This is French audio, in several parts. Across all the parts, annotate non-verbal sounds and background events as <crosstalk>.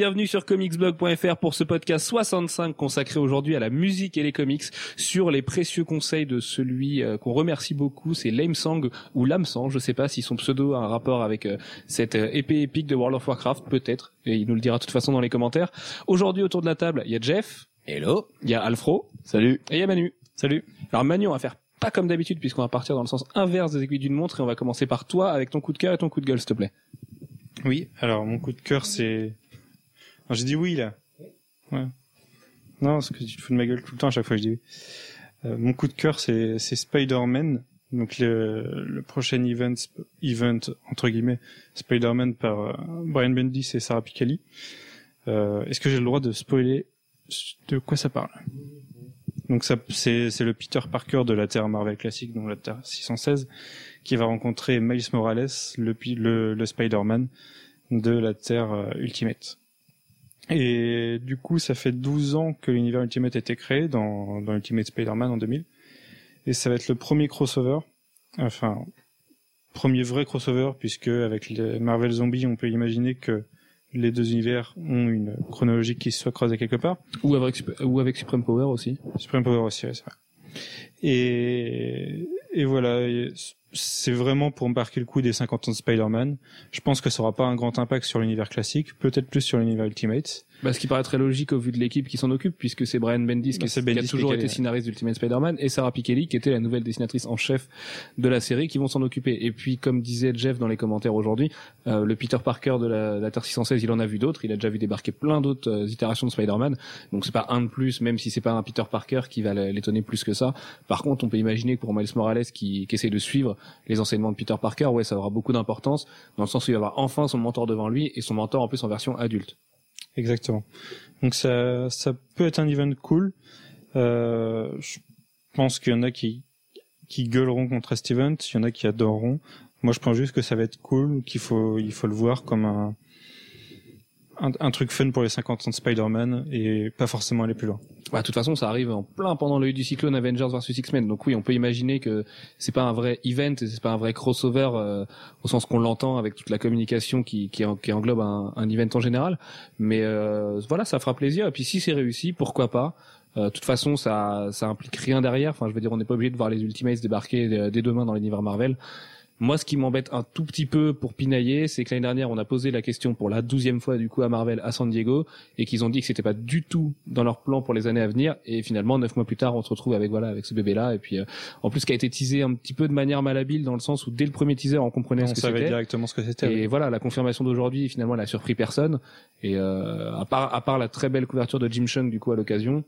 Bienvenue sur comicsblog.fr pour ce podcast 65 consacré aujourd'hui à la musique et les comics sur les précieux conseils de celui euh, qu'on remercie beaucoup, c'est Lamesang ou Lamsang, je sais pas si son pseudo a un rapport avec euh, cette euh, épée épique de World of Warcraft, peut-être, et il nous le dira de toute façon dans les commentaires. Aujourd'hui autour de la table, il y a Jeff. Hello. Il y a Alfro. Salut. Et il y a Manu. Salut. Alors Manu, on va faire pas comme d'habitude puisqu'on va partir dans le sens inverse des aiguilles d'une montre et on va commencer par toi avec ton coup de cœur et ton coup de gueule s'il te plaît. Oui, alors mon coup de cœur c'est... J'ai dit oui là. Ouais. Non, parce que tu te fous de ma gueule tout le temps à chaque fois que je dis oui. Euh, mon coup de cœur c'est, Spider-Man, donc le, le prochain event, event entre guillemets, Spider-Man par euh, Brian Bendis et Sarah Picali. Euh, est-ce que j'ai le droit de spoiler de quoi ça parle? Donc ça, c'est, le Peter Parker de la Terre Marvel classique, donc la Terre 616, qui va rencontrer Miles Morales, le, le, le Spider-Man de la Terre euh, Ultimate. Et du coup, ça fait 12 ans que l'univers Ultimate a été créé dans, dans Ultimate Spider-Man en 2000. Et ça va être le premier crossover, enfin, premier vrai crossover, puisque avec les Marvel Zombies, on peut imaginer que les deux univers ont une chronologie qui se soit creusée quelque part. Ou avec ou avec Supreme Power aussi. Supreme Power aussi, ouais, c'est vrai. Et, et voilà, c'est vraiment pour embarquer le coup des 50 ans de Spider-Man. Je pense que ça aura pas un grand impact sur l'univers classique, peut-être plus sur l'univers Ultimate. Bah, ce qui paraît très logique au vu de l'équipe qui s'en occupe, puisque c'est Brian Bendis qui, Bah, qui a toujours été scénariste d'Ultimate Spider-Man et Sarah Pichelli qui était la nouvelle dessinatrice en chef de la série qui vont s'en occuper. Et puis, comme disait Jeff dans les commentaires aujourd'hui, euh, le Peter Parker de la, la Terre 616, il en a vu d'autres. Il a déjà vu débarquer plein d'autres euh, itérations de Spider-Man. Donc c'est pas un de plus, même si c'est pas un Peter Parker qui va l'étonner plus que ça. Par contre, on peut imaginer que pour Miles Morales qui, qui essaie de suivre les enseignements de Peter Parker, ouais, ça aura beaucoup d'importance dans le sens où il va avoir enfin son mentor devant lui et son mentor en plus en version adulte. Exactement. Donc ça, ça peut être un event cool. Euh, je pense qu'il y en a qui, qui gueuleront contre cet event, il y en a qui adoreront. Moi, je pense juste que ça va être cool, qu'il faut, il faut le voir comme un, un, un truc fun pour les 50 ans de Spider-Man et pas forcément aller plus loin. Bah, de toute façon, ça arrive en plein pendant l'œil du cyclone Avengers vs X-Men. Donc oui, on peut imaginer que c'est pas un vrai event, c'est pas un vrai crossover euh, au sens qu'on l'entend avec toute la communication qui, qui, qui englobe un, un event en général. Mais euh, voilà, ça fera plaisir. Et puis si c'est réussi, pourquoi pas? Euh, De toute façon, ça, ça implique rien derrière. Enfin, je veux dire, on n'est pas obligé de voir les Ultimates débarquer euh, dès demain dans l'univers Marvel. Moi, ce qui m'embête un tout petit peu pour pinailler, c'est que l'année dernière, on a posé la question pour la douzième fois du coup à Marvel à San Diego et qu'ils ont dit que c'était pas du tout dans leur plan pour les années à venir. Et finalement, neuf mois plus tard, on se retrouve avec voilà avec ce bébé-là. Et puis, euh, en plus, qui a été teasé un petit peu de manière malhabile dans le sens où dès le premier teaser, on comprenait On ce que savait c'était. directement ce que c'était. Et voilà, la confirmation d'aujourd'hui, finalement, elle a surpris personne. Et euh, à part à part la très belle couverture de Jim Chung du coup à l'occasion,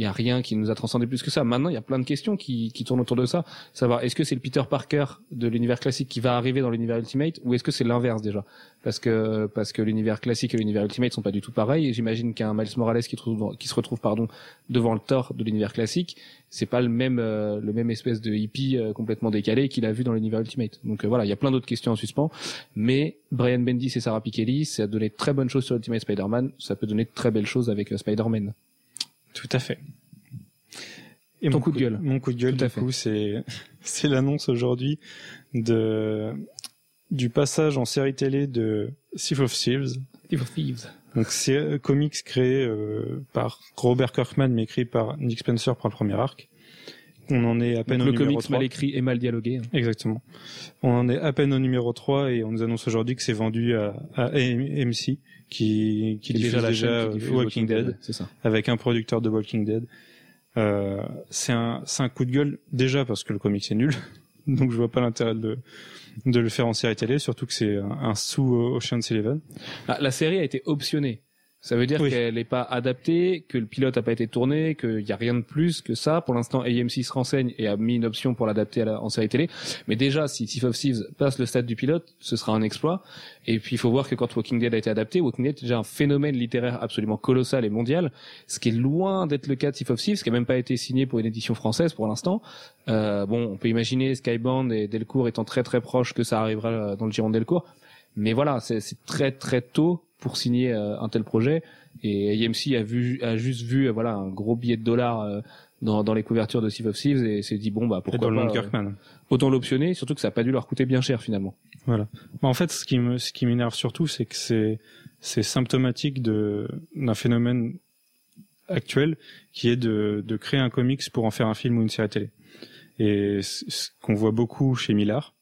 il y a rien qui nous a transcendé plus que ça. Maintenant, il y a plein de questions qui, qui tournent autour de ça. Savoir est-ce que c'est le Peter Parker de l'univers classique qui va arriver dans l'univers Ultimate ou est-ce que c'est l'inverse déjà? Parce que parce que l'univers classique et l'univers Ultimate sont pas du tout pareils. Et j'imagine qu'un Miles Morales qui, se retrouve pardon devant le Thor de l'univers classique, c'est pas le même euh, le même espèce de hippie euh, complètement décalé qu'il a vu dans l'univers Ultimate. Donc euh, voilà, il y a plein d'autres questions en suspens. Mais Brian Bendis et Sarah Pichelli, ça a donné très bonnes choses sur Ultimate Spider-Man. Ça peut donner de très belles choses avec Spider-Man. Tout à fait. Et Ton mon coup de gueule. Mon coup de gueule, Tout du coup, c'est, <laughs> c'est l'annonce aujourd'hui de, du passage en série télé de Thief of Thieves. Thieves. Donc, c'est un comics créé euh, par Robert Kirkman, mais écrit par Nick Spencer pour le premier arc. On en est à peine Donc, au le numéro comics 3. mal écrit et mal dialogué. hein. Exactement. On en est à peine au numéro 3 et on nous annonce aujourd'hui que c'est vendu à, à AMC, qui, qui Qui est diffuse déjà, qui diffuse Walking Dead C'est ça. avec un producteur de Walking Dead. Euh, c'est un, c'est un coup de gueule déjà parce que le comic c'est nul, <laughs> donc je vois pas l'intérêt de, de le faire en série télé, surtout que c'est un, un sous Ocean's Eleven. Ah, la série a été optionnée. Ça veut dire Oui. qu'elle n'est pas adaptée, que le pilote n'a pas été tourné, qu'il n'y a rien de plus que ça. Pour l'instant, AMC se renseigne et a mis une option pour l'adapter la- en série télé. Mais déjà, si Thief of Thieves passe le stade du pilote, ce sera un exploit. Et puis, il faut voir que quand Walking Dead a été adapté, Walking Dead est déjà un phénomène littéraire absolument colossal et mondial, ce qui est loin d'être le cas de Thief of Thieves, qui a même pas été signé pour une édition française pour l'instant. Euh, bon, on peut imaginer Skybound et Delcourt étant très très proches que ça arrivera euh, dans le giron de Delcourt. Mais voilà, c'est très très tôt pour signer euh, un tel projet. Et AMC a vu, a juste vu, euh, voilà, un gros billet de dollars euh, dans, dans les couvertures de Sea of Thieves et s'est dit bon bah Et pourquoi dans le pas, euh, Kirkman. autant l'optionner, surtout que ça a pas dû leur coûter bien cher finalement. Voilà. Mais en fait, ce qui me, ce qui m'énerve surtout, c'est que c'est, c'est symptomatique de, d'un phénomène actuel qui est de, de créer un comics pour en faire un film ou une série télé. Et ce qu'on voit beaucoup chez Millard.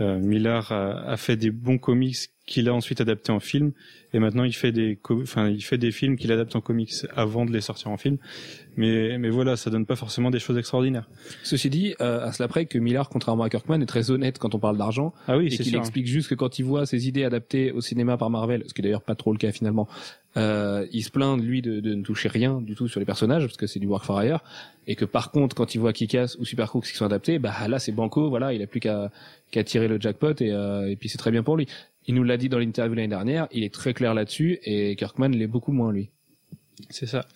Euh, Millard a, a fait des bons comics qu'il a ensuite adaptés en film, et maintenant il fait des, enfin il fait des films qu'il adapte en comics avant de les sortir en film. Mais, mais voilà, ça donne pas forcément des choses extraordinaires. Ceci dit, euh, à cela près que Millard, contrairement à Kirkman, est très honnête quand on parle d'argent Ah oui, et qu'il explique juste que quand il voit ses idées adaptées au cinéma par Marvel, ce qui est d'ailleurs pas trop le cas finalement, euh, il se plaint lui de, de ne toucher rien du tout sur les personnages parce que c'est du work for hire et que par contre quand il voit Kick-Ass ou Super Crooks qui sont adaptés, bah là c'est banco, voilà, il a plus qu'à qu'à tirer le jackpot et, euh, et puis c'est très bien pour lui. Il nous l'a dit dans l'interview l'année dernière, il est très clair là-dessus et Kirkman l'est beaucoup moins lui. C'est ça.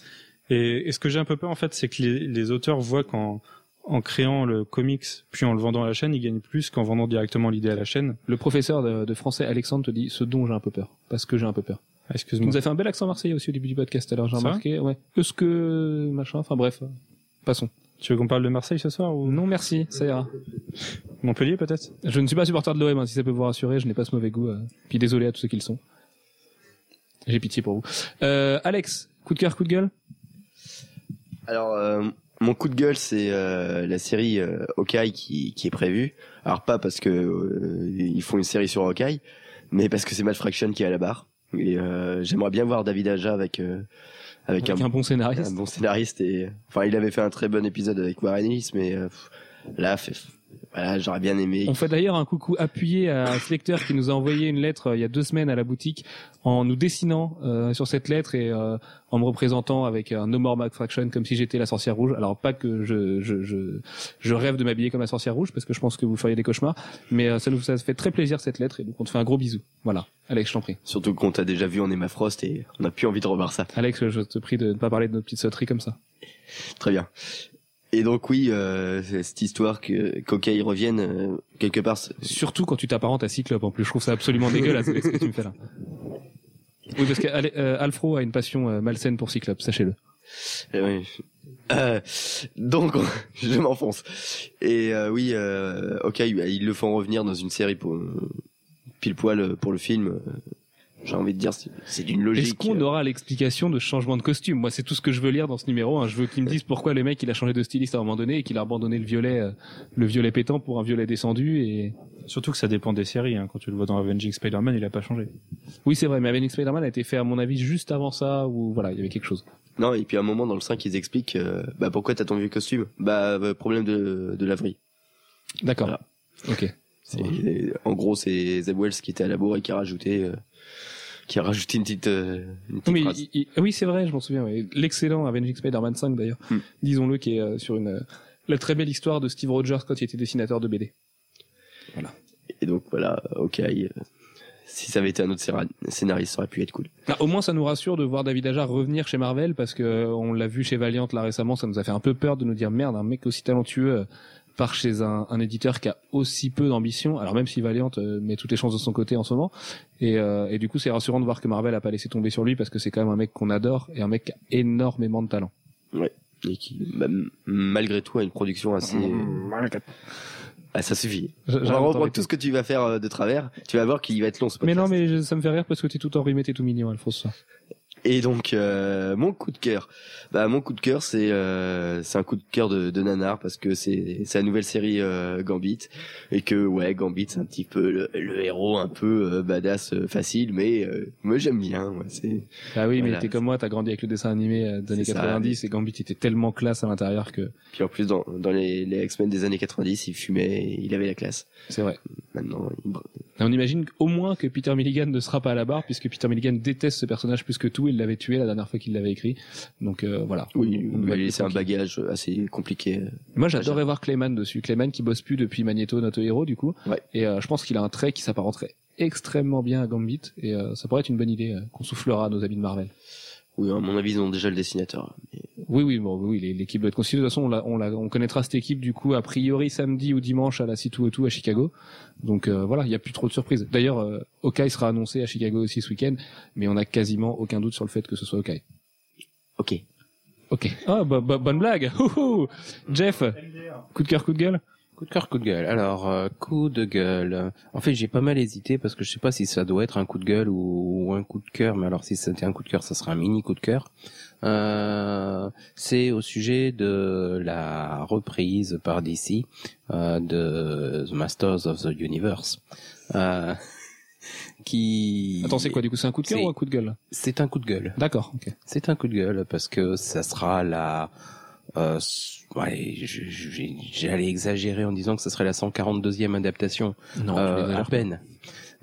Et, et ce que j'ai un peu peur en fait, c'est que les, les auteurs voient qu'en en créant le comics puis en le vendant à la chaîne, ils gagnent plus qu'en vendant directement l'idée à la chaîne. Le professeur de, de français Alexandre te dit ce dont j'ai un peu peur parce que j'ai un peu peur. Ah, Tu Excuse-moi. nous a fait un bel accent marseillais aussi au début du podcast alors j'ai remarqué. Ouais. Est-ce que machin, enfin bref, passons. Tu veux qu'on parle de Marseille ce soir ou? Non merci, ça ira. Montpellier peut-être? Je ne suis pas supporter de l'OM, hein, si ça peut vous rassurer, je n'ai pas ce mauvais goût. euh. Puis désolé à tous ceux qui le sont. J'ai pitié pour vous. Euh, Alex, coup de cœur, coup de gueule? Alors, euh, mon coup de gueule, c'est euh, la série euh, Hawkeye qui, qui est prévue. Alors pas parce que euh, ils font une série sur Hawkeye, mais parce que c'est Matt Fraction qui est à la barre. Et euh, j'aimerais bien voir David Aja avec euh, avec, Avec un, un bon un scénariste. bon scénariste. Et enfin, il avait fait un très bon épisode avec Warren Ellis, mais euh, là, fait, voilà, j'aurais bien aimé. On fait d'ailleurs un coucou appuyé à ce lecteur qui nous a envoyé une lettre euh, il y a deux semaines à la boutique en nous dessinant euh, sur cette lettre et euh, en me représentant avec un No More Mac Fraction comme si j'étais la sorcière rouge. Alors pas que je je je, je rêve de m'habiller comme la sorcière rouge parce que je pense que vous feriez des cauchemars, mais euh, ça nous ça fait très plaisir cette lettre et donc on te fait un gros bisou. Voilà, Alex, je t'en prie. Surtout qu'on t'a déjà vu en Emma Frost et on n'a plus envie de revoir ça. Alex, je te prie de ne pas parler de notre petite sauterie comme ça. Très bien. Et donc oui, euh, cette histoire que qu'Hawkeye revienne euh, quelque part. Surtout quand tu t'apparentes à Cyclope en plus, je trouve ça absolument dégueulasse ce que tu me fais là. Oui, parce qu'Alfro a une passion euh, malsaine pour Cyclope, sachez-le. Eh oui. Euh, donc, <laughs> je m'enfonce. Et euh, oui, euh, ok, ils le font revenir dans une série pour pile poil pour le film. Euh, J'ai envie de dire, c'est d'une logique. Est-ce qu'on aura l'explication de ce changement de costume? Moi, c'est tout ce que je veux lire dans ce numéro. hein. Je veux qu'ils me disent pourquoi le mec il a changé de styliste à un moment donné et qu'il a abandonné le violet, euh, le violet pétant pour un violet descendu. Et Surtout que ça dépend des séries. Hein. Quand tu le vois dans Avenging Spider-Man, il a pas changé. oui, c'est vrai. Mais Avenging Spider-Man a été fait à mon avis juste avant ça, où voilà, il y avait quelque chose. Non, et puis à un moment dans le 5, ils expliquent euh, bah pourquoi t'as ton vieux costume? Bah euh, problème de de laverie. D'accord. Voilà. Ok. C'est- En gros, c'est Zeb Wells qui était à la bourre et qui a rajouté euh, qui a rajouté une petite, euh, une petite Oui, phrase. il- il- oui, c'est vrai, je m'en souviens. oui. L'excellent Avenging Spider-Man 5 d'ailleurs, Hmm. disons-le, qui est euh, sur une euh, la très belle histoire de Steve Rogers quand il était dessinateur de BD. Et donc voilà, ok. euh, si ça avait été un autre scénar- scénariste, ça aurait pu être cool. Ah, au moins, ça nous rassure de voir David Aja revenir chez Marvel parce que euh, on l'a vu chez Valiant là récemment. Ça nous a fait un peu peur de nous dire merde, un mec aussi talentueux euh, part chez un, un éditeur qui a aussi peu d'ambition. Alors même si Valiant euh, met toutes les chances de son côté en ce moment, et, euh, et du coup, c'est rassurant de voir que Marvel a pas laissé tomber sur lui parce que c'est quand même un mec qu'on adore et un mec qui a énormément de talent. Et qui, bah, m- malgré tout, a une production assez. Ah, ça suffit. On va reprendre t'embêter. tout ce que tu vas faire euh, de travers. Tu vas voir qu'il va être long ce Mais podcast. non, mais je- ça me fait rire parce que t'es tout enrhumé, t'es tout mignon, Alphonse. Et donc euh, mon coup de cœur, bah mon coup de cœur c'est euh, c'est un coup de cœur de, de nanar parce que c'est c'est la nouvelle série euh, Gambit et que ouais Gambit c'est un petit peu le, le héros un peu euh, badass euh, facile mais euh, moi j'aime bien moi c'est Ah oui, mais t'es comme moi, t'as grandi avec le dessin animé des années C'est ça, 90 et Gambit était tellement classe à l'intérieur que puis en plus dans dans les, les X-Men des années 90 il fumait et il avait la classe c'est vrai. maintenant il... On imagine au moins que Peter Milligan ne sera pas à la barre puisque Peter Milligan déteste ce personnage plus que tout. Il l'avait tué la dernière fois qu'il l'avait écrit. Donc euh, voilà. oui être c'est un bagage assez compliqué Moi j'adorais voir Clayman dessus. Clayman qui bosse plus depuis Magneto, notre héros du coup. Ouais. Et euh, je pense qu'il a un trait qui s'apparenterait extrêmement bien à Gambit et euh, ça pourrait être une bonne idée euh, qu'on soufflera à nos amis de Marvel. Oui à mon avis ils ont déjà le dessinateur mais Oui, oui, bon, oui, l'équipe doit être constituée. De toute façon, on, la, on, la, on connaîtra cette équipe du coup a priori samedi ou dimanche à la C2O2 à Chicago. Donc euh, voilà, il n'y a plus trop de surprises. D'ailleurs, euh, Hawkeye sera annoncé à Chicago aussi ce week-end, mais on n'a quasiment aucun doute sur le fait que ce soit Hawkeye. ok Ok. Ah, bah, bah, bonne blague. Ouhou. Jeff, coup de cœur, coup de gueule. Coup de cœur, coup de gueule. Alors, euh, coup de gueule. En fait, j'ai pas mal hésité parce que je sais pas si ça doit être un coup de gueule ou, ou un coup de cœur, mais alors si c'était un coup de cœur, ça serait un mini coup de cœur. Euh, c'est au sujet de la reprise par DC euh, de The Masters of the Universe. Euh, qui Attends, c'est quoi du coup C'est un coup de cœur ou un coup de gueule C'est un coup de gueule. D'accord. ok. C'est un coup de gueule parce que ça sera la. Euh, ouais, j'allais exagérer en disant que ce serait la 142e adaptation. Non, Euh, à peine.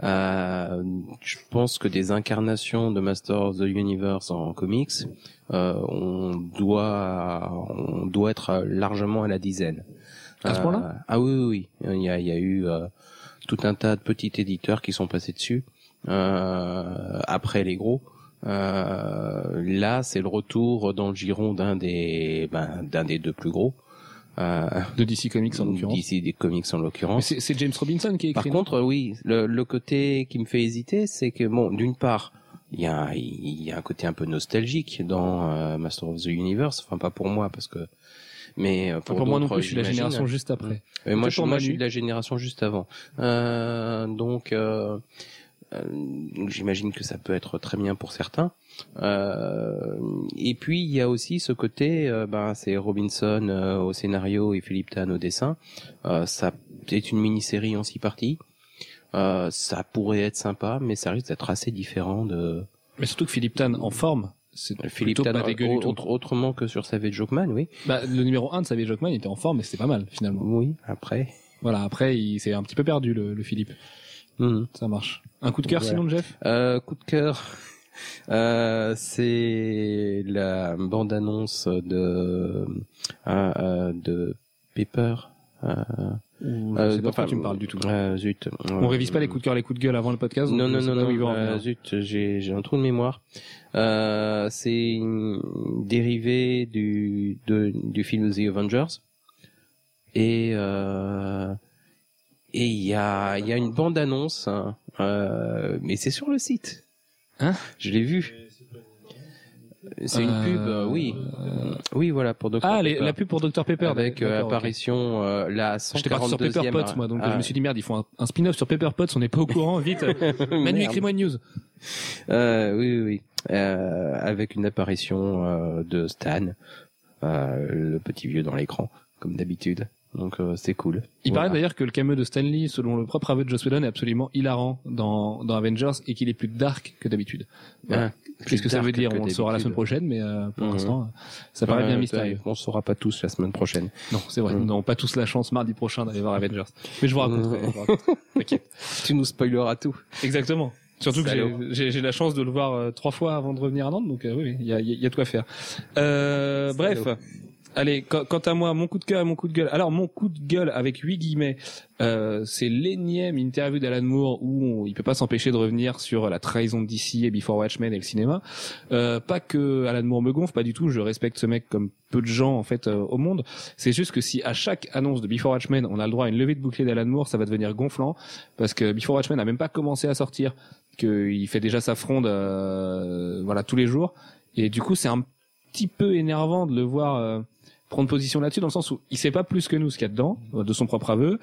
Euh, je pense que des incarnations de Master of the Universe en comics, euh, on doit, on doit être largement à la dizaine. À ce Euh, point-là Ah oui, oui, oui. Il y a, il y a eu euh, tout un tas de petits éditeurs qui sont passés dessus euh, après les gros. Euh, là, c'est le retour dans le giron d'un des, ben, d'un des deux plus gros. Euh, De DC Comics en l'occurrence. Des comics en l'occurrence. c'est James Robinson qui a Par écrit. non? contre, oui, le, le côté qui me fait hésiter, c'est que bon, d'une part, il y a, y a un côté un peu nostalgique dans euh, Master of the Universe. Enfin, pas pour moi, parce que, mais euh, Pour, pour, moi non plus, je suis la génération juste après. Moi, je, moi, suis de la génération juste avant. Euh, donc, euh, donc j'imagine que ça peut être très bien pour certains. Euh, et puis, il y a aussi ce côté, euh, ben, c'est Robinson euh, au scénario et Philippe Tan au dessin. Euh, ça c'est une mini-série en six parties. Euh, ça pourrait être sympa, mais ça risque d'être assez différent de Mais surtout que Philippe Tan en forme, c'est Philippe Tan. pas dégueu du tout. autre- autrement que sur Savage Jokeman, oui. Bah, le numéro 1 de Savage Jockman était en forme et c'était pas mal finalement. Oui, après. Voilà, après il s'est un petit peu perdu le, le Philippe. Mhm. Ça marche. Un coup de cœur Voilà. sinon Jeff? Euh, coup de cœur. <laughs> Euh, c'est la bande annonce de euh, euh, de Pepper. Euh, Ou je euh, sais pas enfin, tu me parles du tout. euh, zut. On révise pas les coups de cœur, les coups de gueule avant le podcast. Non non non non. en euh, zut, j'ai j'ai un trou de mémoire. Euh, c'est une dérivé du de, du film The Avengers et euh, et il y a y a une bande annonce hein, euh, mais c'est sur le site. Hein? Je l'ai vu. C'est une Euh, pub, euh, oui. Oui, voilà, pour Dr. Ah, Pepper. la pub pour Dr Pepper. Avec euh, apparition, euh, la J'étais parti sur 142e. Pepper Potts, moi, donc Ah, je me suis dit merde, ils font un, un spin-off sur Pepper Potts, on n'est pas au courant, vite. <laughs> Manu, écris-moi une news. Euh, oui, oui, oui. Euh, avec une apparition euh, de Stan, euh, le petit vieux dans l'écran, comme d'habitude. Donc euh, c'est cool. Il Voilà. paraît d'ailleurs que le cameo de Stanley, selon le propre aveu de Joss Whedon, est absolument hilarant dans, dans Avengers et qu'il est plus dark que d'habitude. Voilà. Ah, Qu'est-ce que ça veut dire On le saura la semaine prochaine, mais euh, pour l'instant, ça paraît bien mystérieux. On saura pas tous la semaine prochaine. Non, c'est vrai. Mhm. Nous n'avons pas tous la chance mardi prochain d'aller voir Avengers. Mais je vous raconterai. je vous raconterai. <laughs> Tu nous spoileras tout. Exactement. Surtout que j'ai- Salaud. j'ai j'ai la chance de le voir euh, trois fois avant de revenir à Nantes, donc euh, oui, il y a, il y a- il y a de quoi faire. Euh, bref, Salaud. Allez, quant à moi, mon coup de cœur et mon coup de gueule. Alors, mon coup de gueule, avec huit guillemets, euh, c'est l'énième interview d'Alan Moore où on- il peut pas s'empêcher de revenir sur la trahison de DC et Before Watchmen et le cinéma. Euh, pas que Alan Moore me gonfle, pas du tout, je respecte ce mec comme peu de gens en fait euh, au monde. C'est juste que si à chaque annonce de Before Watchmen, on a le droit à une levée de bouclier d'Alan Moore, ça va devenir gonflant parce que Before Watchmen a même pas commencé à sortir, qu'il fait déjà sa fronde euh, voilà tous les jours et du coup c'est un petit peu énervant de le voir euh, prendre position là-dessus dans le sens où il sait pas plus que nous ce qu'il y a dedans euh, de son propre aveu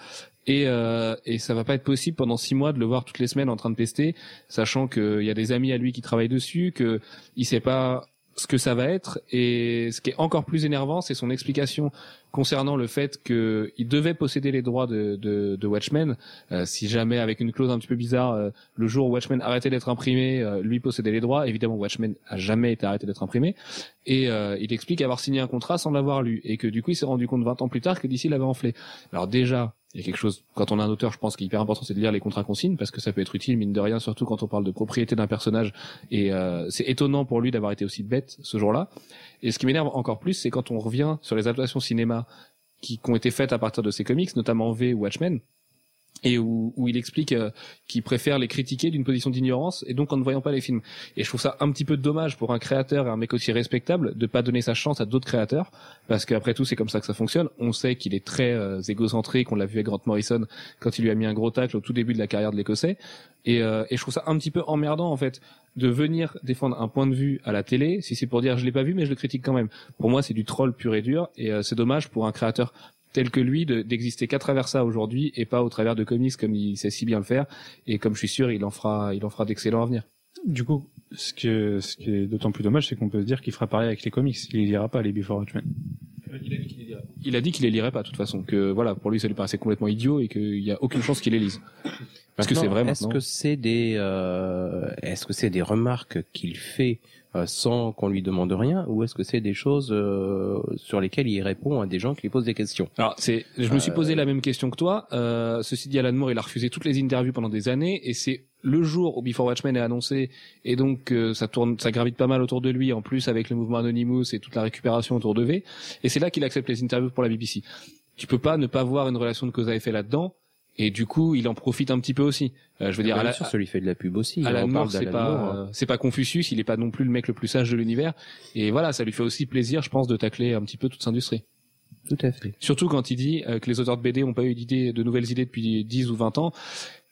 et euh, et ça va pas être possible pendant six mois de le voir toutes les semaines en train de pester sachant qu'il y a des amis à lui qui travaillent dessus que il sait pas ce que ça va être. Et ce qui est encore plus énervant c'est son explication concernant le fait que il devait posséder les droits de, de, de Watchmen. Euh, si jamais avec une clause un petit peu bizarre euh, le jour où Watchmen arrêtait d'être imprimé euh, lui possédait les droits. Évidemment Watchmen a jamais été arrêté d'être imprimé. Et euh, il explique avoir signé un contrat sans l'avoir lu. Et que du coup il s'est rendu compte 20 ans plus tard que d'ici l'avait enflé. Alors déjà il y a quelque chose quand on est un auteur je pense qu'il est hyper important c'est de lire les contrats consignes parce que ça peut être utile mine de rien surtout quand on parle de propriété d'un personnage. Et euh, c'est étonnant pour lui d'avoir été aussi bête ce jour-là. Et ce qui m'énerve encore plus c'est quand on revient sur les adaptations cinéma qui, qui ont été faites à partir de ces comics notamment V ou Watchmen et où, où il explique euh, qu'il préfère les critiquer d'une position d'ignorance et donc en ne voyant pas les films. Et je trouve ça un petit peu dommage pour un créateur et un mec aussi respectable de pas donner sa chance à d'autres créateurs parce qu'après tout c'est comme ça que ça fonctionne. On sait qu'il est très euh, égocentrique, on l'a vu avec Grant Morrison quand il lui a mis un gros tacle au tout début de la carrière de l'Écossais. Et, euh, et je trouve ça un petit peu emmerdant en fait de venir défendre un point de vue à la télé si c'est pour dire je l'ai pas vu mais je le critique quand même. Pour moi c'est du troll pur et dur et euh, c'est dommage pour un créateur tel que lui de- d'exister qu'à travers ça aujourd'hui et pas au travers de comics comme il sait si bien le faire et comme je suis sûr il en fera il en fera d'excellents à venir. Du coup, ce que ce qui est d'autant plus dommage, c'est qu'on peut se dire qu'il fera pareil avec les comics. Il les lira pas les Before Watchmen. Il a dit qu'il les lirait pas de toute façon que voilà pour lui ça lui paraissait complètement idiot et qu'il y a aucune chance qu'il les lise. Parce que c'est vrai Est-ce que c'est des euh, est-ce que c'est des remarques qu'il fait sans qu'on lui demande rien ou est-ce que c'est des choses euh, sur lesquelles il répond à des gens qui lui posent des questions? Alors c'est je me suis posé la même question que toi. Euh, ceci dit Alan Moore il a refusé toutes les interviews pendant des années et c'est le jour où Before Watchmen est annoncé et donc euh, ça tourne ça gravite pas mal autour de lui en plus avec le mouvement Anonymous et toute la récupération autour de V et c'est là qu'il accepte les interviews pour la BBC. Tu peux pas ne pas voir une relation de cause à effet là-dedans et du coup il en profite un petit peu aussi. Euh, je veux dire Bien à la- sûr, ça lui fait de la pub aussi. Alan Moore, c'est pas, euh, c'est pas Confucius, il est pas non plus le mec le plus sage de l'univers. Et voilà, ça lui fait aussi plaisir, je pense, de tacler un petit peu toute cette industrie. Tout à fait. Surtout quand il dit euh, que les auteurs de BD ont pas eu d'idées, de nouvelles idées depuis 10 ou 20 ans.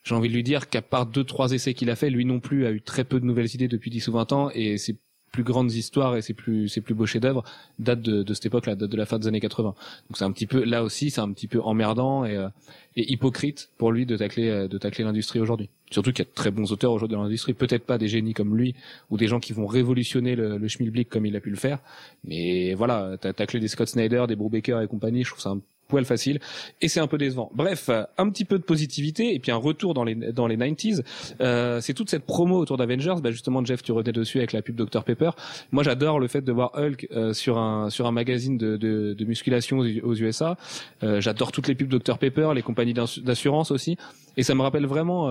J'ai envie de lui dire qu'à part deux, trois essais qu'il a fait, lui non plus a eu très peu de nouvelles idées depuis 10 ou 20 ans et ses plus grandes histoires et ses plus, ses plus beaux chefs-d'œuvre datent de, de cette époque-là, datent de la fin des années 80. Donc c'est un petit peu, là aussi, c'est un petit peu emmerdant et, euh, et hypocrite pour lui de tacler, euh, de tacler l'industrie aujourd'hui. Surtout qu'il y a de très bons auteurs aujourd'hui dans l'industrie, peut-être pas des génies comme lui ou des gens qui vont révolutionner le, le schmilblick comme il a pu le faire. Mais voilà, t'as taclé des Scott Snyder, des Brubaker et compagnie, je trouve ça un poil facile et c'est un peu décevant. Bref, euh, un petit peu de positivité et puis un retour dans les dans les 90s. Euh, c'est toute cette promo autour d'Avengers. Bah justement, Jeff, tu revenais dessus avec la pub Dr Pepper. Moi, j'adore le fait de voir Hulk euh, sur un sur un magazine de de, de musculation aux, USA. Euh, j'adore toutes les pubs Dr Pepper, les compagnies d'assu- d'assurance aussi. Et ça me rappelle vraiment.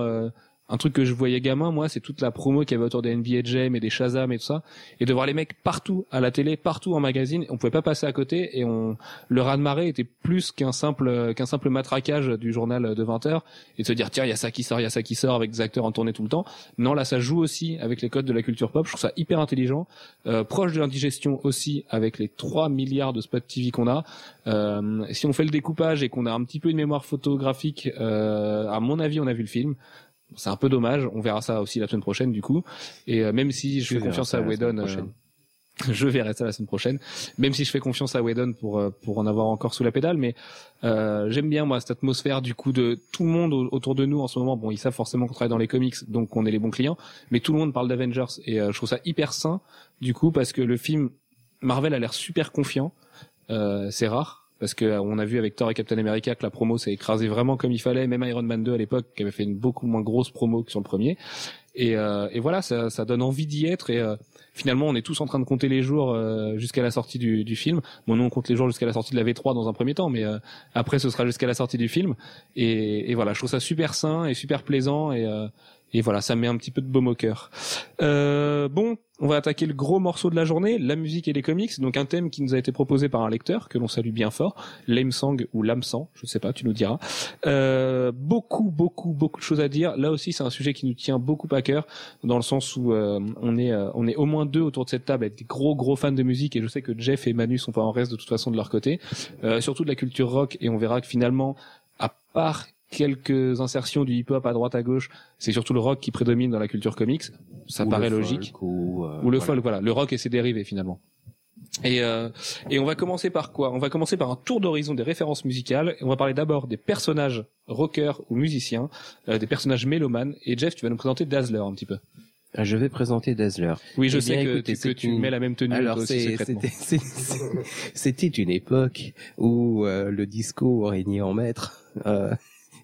Un truc que je voyais gamin, moi, c'est toute la promo qu'il y avait autour des NBA Jam et des Shazam et tout ça, et de voir les mecs partout à la télé, partout en magazine, on pouvait pas passer à côté, et on le raz de marée était plus qu'un simple qu'un simple matraquage du journal de 20 heures et de se dire tiens il y a ça qui sort, il y a ça qui sort avec des acteurs en tournée tout le temps. Non, là ça joue aussi avec les codes de la culture pop. Je trouve ça hyper intelligent, euh, proche de l'indigestion aussi avec les 3 milliards de spots TV qu'on a. Euh, si on fait le découpage et qu'on a un petit peu une mémoire photographique, euh, à mon avis on a vu le film. C'est un peu dommage. On verra ça aussi la semaine prochaine du coup. Et euh, même si je fais confiance à Whedon, euh, <laughs> je verrai ça la semaine prochaine. Même si je fais confiance à Whedon pour euh, pour en avoir encore sous la pédale, mais euh, j'aime bien moi cette atmosphère du coup de tout le monde au- autour de nous en ce moment. Bon, ils savent forcément qu'on travaille dans les comics, donc on est les bons clients, mais tout le monde parle d'Avengers et euh, je trouve ça hyper sain du coup parce que le film Marvel a l'air super confiant. Euh, c'est rare parce que euh, on a vu avec Thor et Captain America que la promo s'est écrasée vraiment comme il fallait. Même Iron Man 2 à l'époque qui avait fait une beaucoup moins grosse promo que sur le premier. Et, euh, et voilà, ça, ça donne envie d'y être et euh, finalement on est tous en train de compter les jours euh, jusqu'à la sortie du, du film. Bon, nous on compte les jours jusqu'à la sortie de la V3 dans un premier temps, mais euh, après ce sera jusqu'à la sortie du film. Et, et voilà, je trouve ça super sain et super plaisant et, euh, et voilà, ça met un petit peu de baume au cœur. Euh, bon, on va attaquer le gros morceau de la journée, la musique et les comics. Donc un thème qui nous a été proposé par un lecteur que l'on salue bien fort, Lamsang ou Lamsang, je sais pas, tu nous diras. Euh, beaucoup, beaucoup, beaucoup de choses à dire. Là aussi, c'est un sujet qui nous tient beaucoup à cœur, dans le sens où euh, on est, euh, on est au moins deux autour de cette table avec des gros, gros fans de musique. Et je sais que Jeff et Manu sont pas en reste de toute façon de leur côté, euh, surtout de la culture rock. Et on verra que finalement, à part quelques insertions du hip-hop à droite à gauche, c'est surtout le rock qui prédomine dans la culture comics. Ça Ou paraît le logique folk, ou, euh, ou le voilà. folk, voilà, le rock et ses dérivés finalement. Et, euh, et on va commencer par quoi? On va commencer par un tour d'horizon des références musicales. Et on va parler d'abord des personnages rockers ou musiciens, euh, des personnages mélomanes. Et Jeff, tu vas nous présenter Dazzler un petit peu. Ah, Je vais présenter Dazzler. Oui, je Eh sais que, écoutez, tu, que c'est tu une- mets la même tenue Alors <laughs> c'était une époque où euh, le disco régnait en maître euh,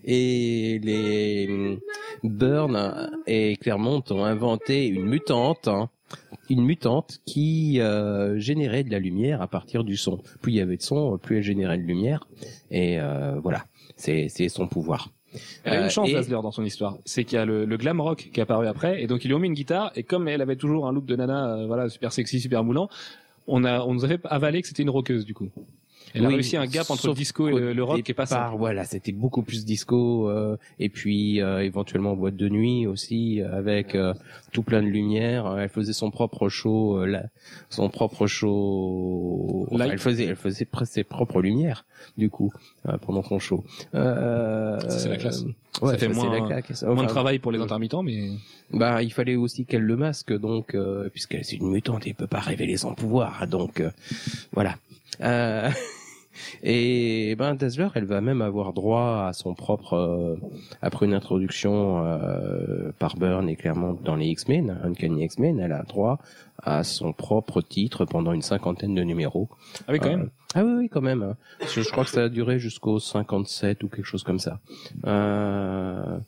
et les hum, Burn et Claremont ont inventé une mutante, hein, une mutante qui euh, générait de la lumière à partir du son. Plus il y avait de son, plus elle générait de lumière et euh, voilà, c'est son pouvoir. Elle a Euh, une chance, et- Dazzler, dans son histoire. C'est qu'il y a le, le glam rock qui est apparu après, et donc ils lui ont mis une guitare, et comme elle avait toujours un look de nana, euh, voilà, super sexy, super moulant, on a, on nous a fait avaler que c'était une rockeuse, du coup. Elle a Oui, réussi un gap entre le disco et le, rock qui est pas simple. Voilà, c'était beaucoup plus disco euh, et puis euh, éventuellement boîte de nuit aussi avec euh, tout plein de lumière. Elle faisait son propre show, euh, là, son propre show. enfin, elle faisait, elle faisait ses propres lumières du coup euh, pendant son show. Euh, Ça, c'est la classe. Ouais, Ça fait moins- la claque. Moins Enfin, de travail pour les intermittents, mais bah, il fallait aussi qu'elle le masque, donc euh, puisqu'elle est une mutante, elle peut pas révéler son pouvoir, donc euh, voilà. Euh, <laughs> et ben Dazzler, elle va même avoir droit à son propre, euh, après une introduction euh, par Byrne et clairement dans les X-Men, Uncanny X-Men, elle a droit à son propre titre pendant une cinquantaine de numéros. ah oui quand Euh, même. Ah oui, oui, quand même. hein. Parce que je crois que ça a duré jusqu'au 57 ou quelque chose comme ça. Euh,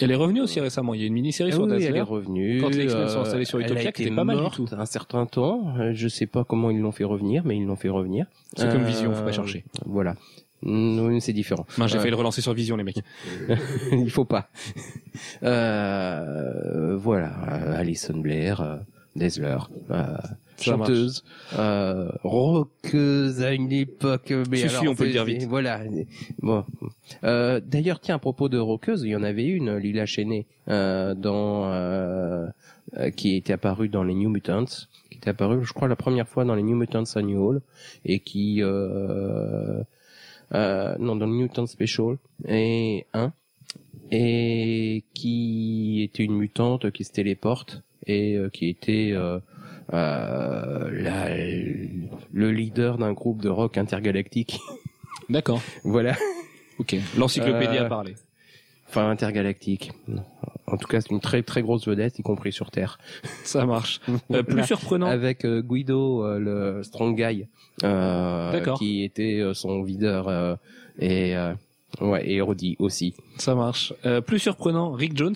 Elle est revenue aussi récemment. Il y a une mini-série ah sur oui, Dazzler. elle est revenue. Quand les X-Men sont euh, installés sur Utopia, été qui était pas mal du tout. Un certain temps. Euh, Je sais pas comment ils l'ont fait revenir, mais ils l'ont fait revenir. C'est comme Euh, Vision, faut pas chercher. Voilà. Non, c'est différent. Non, j'ai Euh, failli le relancer sur Vision, les mecs. <laughs> Il faut pas. Euh, voilà. Alison Blair, Dazzler, chanteuse, euh, rockeuse à une époque. Mais Si, si, alors, on peut le dire vite. Voilà. Bon. Euh, D'ailleurs, tiens, à propos de rockeuse, il y en avait une, Lila Cheney, euh, dans euh, euh, qui était apparue dans les New Mutants, qui était apparue, je crois, la première fois dans les New Mutants Annual, et qui euh, euh, non dans le Mutant Special et un et qui était une mutante qui se téléporte et euh, qui était euh, euh, la- le leader d'un groupe de rock intergalactique. <laughs> D'accord. voilà. Ok. L'encyclopédie Euh, a parlé. Enfin intergalactique. En tout cas, c'est une très très grosse vedette, y compris sur Terre. Ça marche. <laughs> Euh, plus surprenant. Avec euh, Guido, euh, le strong guy, euh, D'accord. qui était euh, son videur euh, et euh, ouais et Roddy aussi. Ça marche. Euh, plus surprenant, Rick Jones,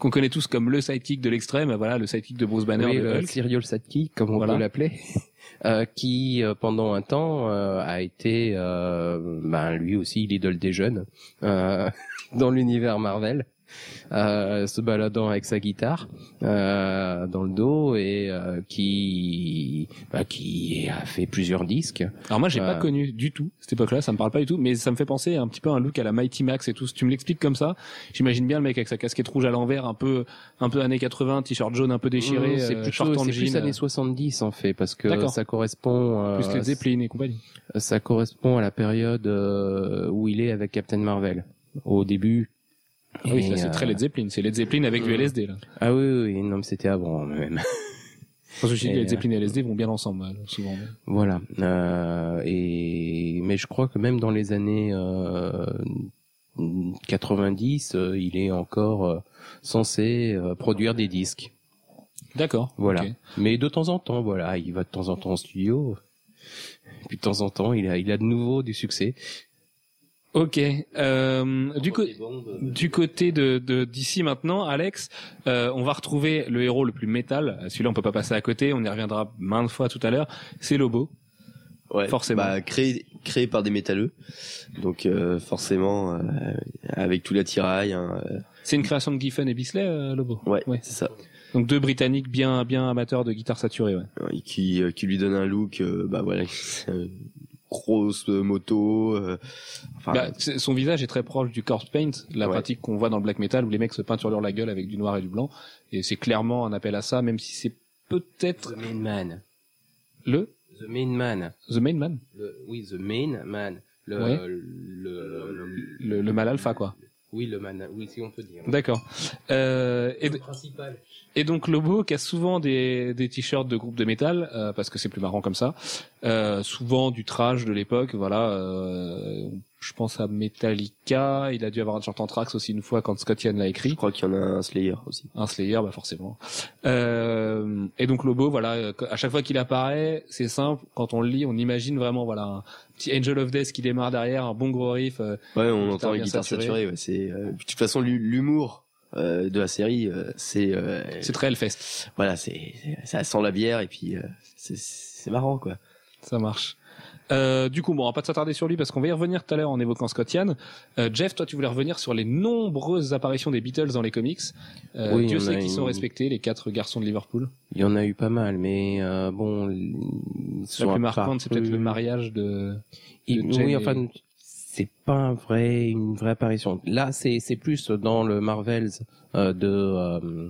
qu'on connaît tous comme le sidekick de l'extrême, voilà, le sidekick de Bruce Banner oui, de euh, Hulk. Serial Sidekick, comme on Voilà. peut l'appeler, <laughs> euh, qui euh, pendant un temps euh, a été, euh, ben, lui aussi l'idole des jeunes euh, <laughs> dans l'univers Marvel, se baladant avec sa guitare euh, dans le dos et euh, qui, bah, qui a fait plusieurs disques. Alors moi, j'ai pas Euh. connu du tout cette époque-là, ça me parle pas du tout, mais ça me fait penser un petit peu à un look à la Mighty Max et tout. Si tu me l'expliques comme ça, j'imagine bien le mec avec sa casquette rouge à l'envers, un peu, un peu années 80, t-shirt jaune un peu déchiré, Mmh, c'est euh, plutôt c'est plus années euh, 70 en fait parce que ça correspond euh, plus les Zeppelin et compagnie. ça correspond à la période euh, où il est avec Captain Marvel au début. Ah oui, Et, là, c'est euh, très Led Zeppelin, c'est Led Zeppelin avec du euh, LSD là. Ah oui, oui, oui, non, mais c'était avant même. Parce que je dis, et, Led Zeppelin et LSD vont bien ensemble, euh, souvent. voilà. Euh, et mais je crois que même dans les années euh, 90, euh, il est encore euh, censé euh, produire des disques. D'accord. Voilà. Mais de temps en temps, voilà, il va de temps en temps en studio. Puis de temps en temps, il a, il a de nouveau du succès. Ok. Euh, du, co- du côté de de- d'ici maintenant, Alex, euh, on va retrouver le héros le plus métal. Celui-là, on peut pas passer à côté. On y reviendra maintes fois tout à l'heure. C'est Lobo. Ouais, Forcément. Bah, créé, créé par des métalleux. Donc euh, forcément, euh, avec tout l'attirail. Hein, euh, C'est une création de Giffen et Bisley, euh, Lobo. ouais, Ouais. c'est ça. Donc deux Britanniques bien bien amateurs de guitare saturée. Ouais. Qui, euh, qui lui donne un look, euh, bah voilà, <laughs> grosse euh, moto. euh, enfin, Bah, son visage est très proche du corpse paint, la Ouais. pratique qu'on voit dans le black metal où les mecs se peinturent la gueule avec du noir et du blanc. Et c'est clairement un appel à ça, même si c'est peut-être The Main Man. le The Main Man. The Main Man, Le, oui, The Main Man. Le, Ouais. le, le- le, le mal alpha quoi. Oui, le man. Oui, si on peut dire. D'accord. Euh, et, principal. et donc Lobo qui a souvent des, des t-shirts de groupe de métal euh, parce que c'est plus marrant comme ça. Euh, souvent du trash de l'époque, voilà. euh, je pense à Metallica. Il a dû avoir un t-shirt Anthrax aussi une fois quand Scott Ian l'a je écrit. crois qu'il y en a un Slayer aussi. Un Slayer, bah forcément. Euh, et donc Lobo, voilà, à chaque fois qu'il apparaît, c'est simple. Quand on le lit, on imagine vraiment, voilà, un petit Angel of Death qui démarre derrière, un bon gros riff. euh, Ouais, on entend les guitares saturée. saturées. Ouais, c'est euh, de toute façon l'hu- l'humour euh, de la série, euh, c'est euh, c'est très Hellfest. voilà, c'est ça sent la bière et puis euh, c'est c'est marrant quoi. Ça marche. Euh, du coup, bon, on va pas s'attarder sur lui parce qu'on va y revenir tout à l'heure en évoquant Scott Yann. Euh, Jeff, toi, tu voulais revenir sur les nombreuses apparitions des Beatles dans les comics. Euh, Oui, Dieu sait qu'ils sont respectés, les quatre garçons de Liverpool. Il y en a eu pas mal, mais euh, bon, La plus marquante, c'est peut-être le mariage de. Oui, et- enfin, c'est pas un vrai, une vraie apparition. Là, c'est c'est plus dans le Marvels euh, de euh,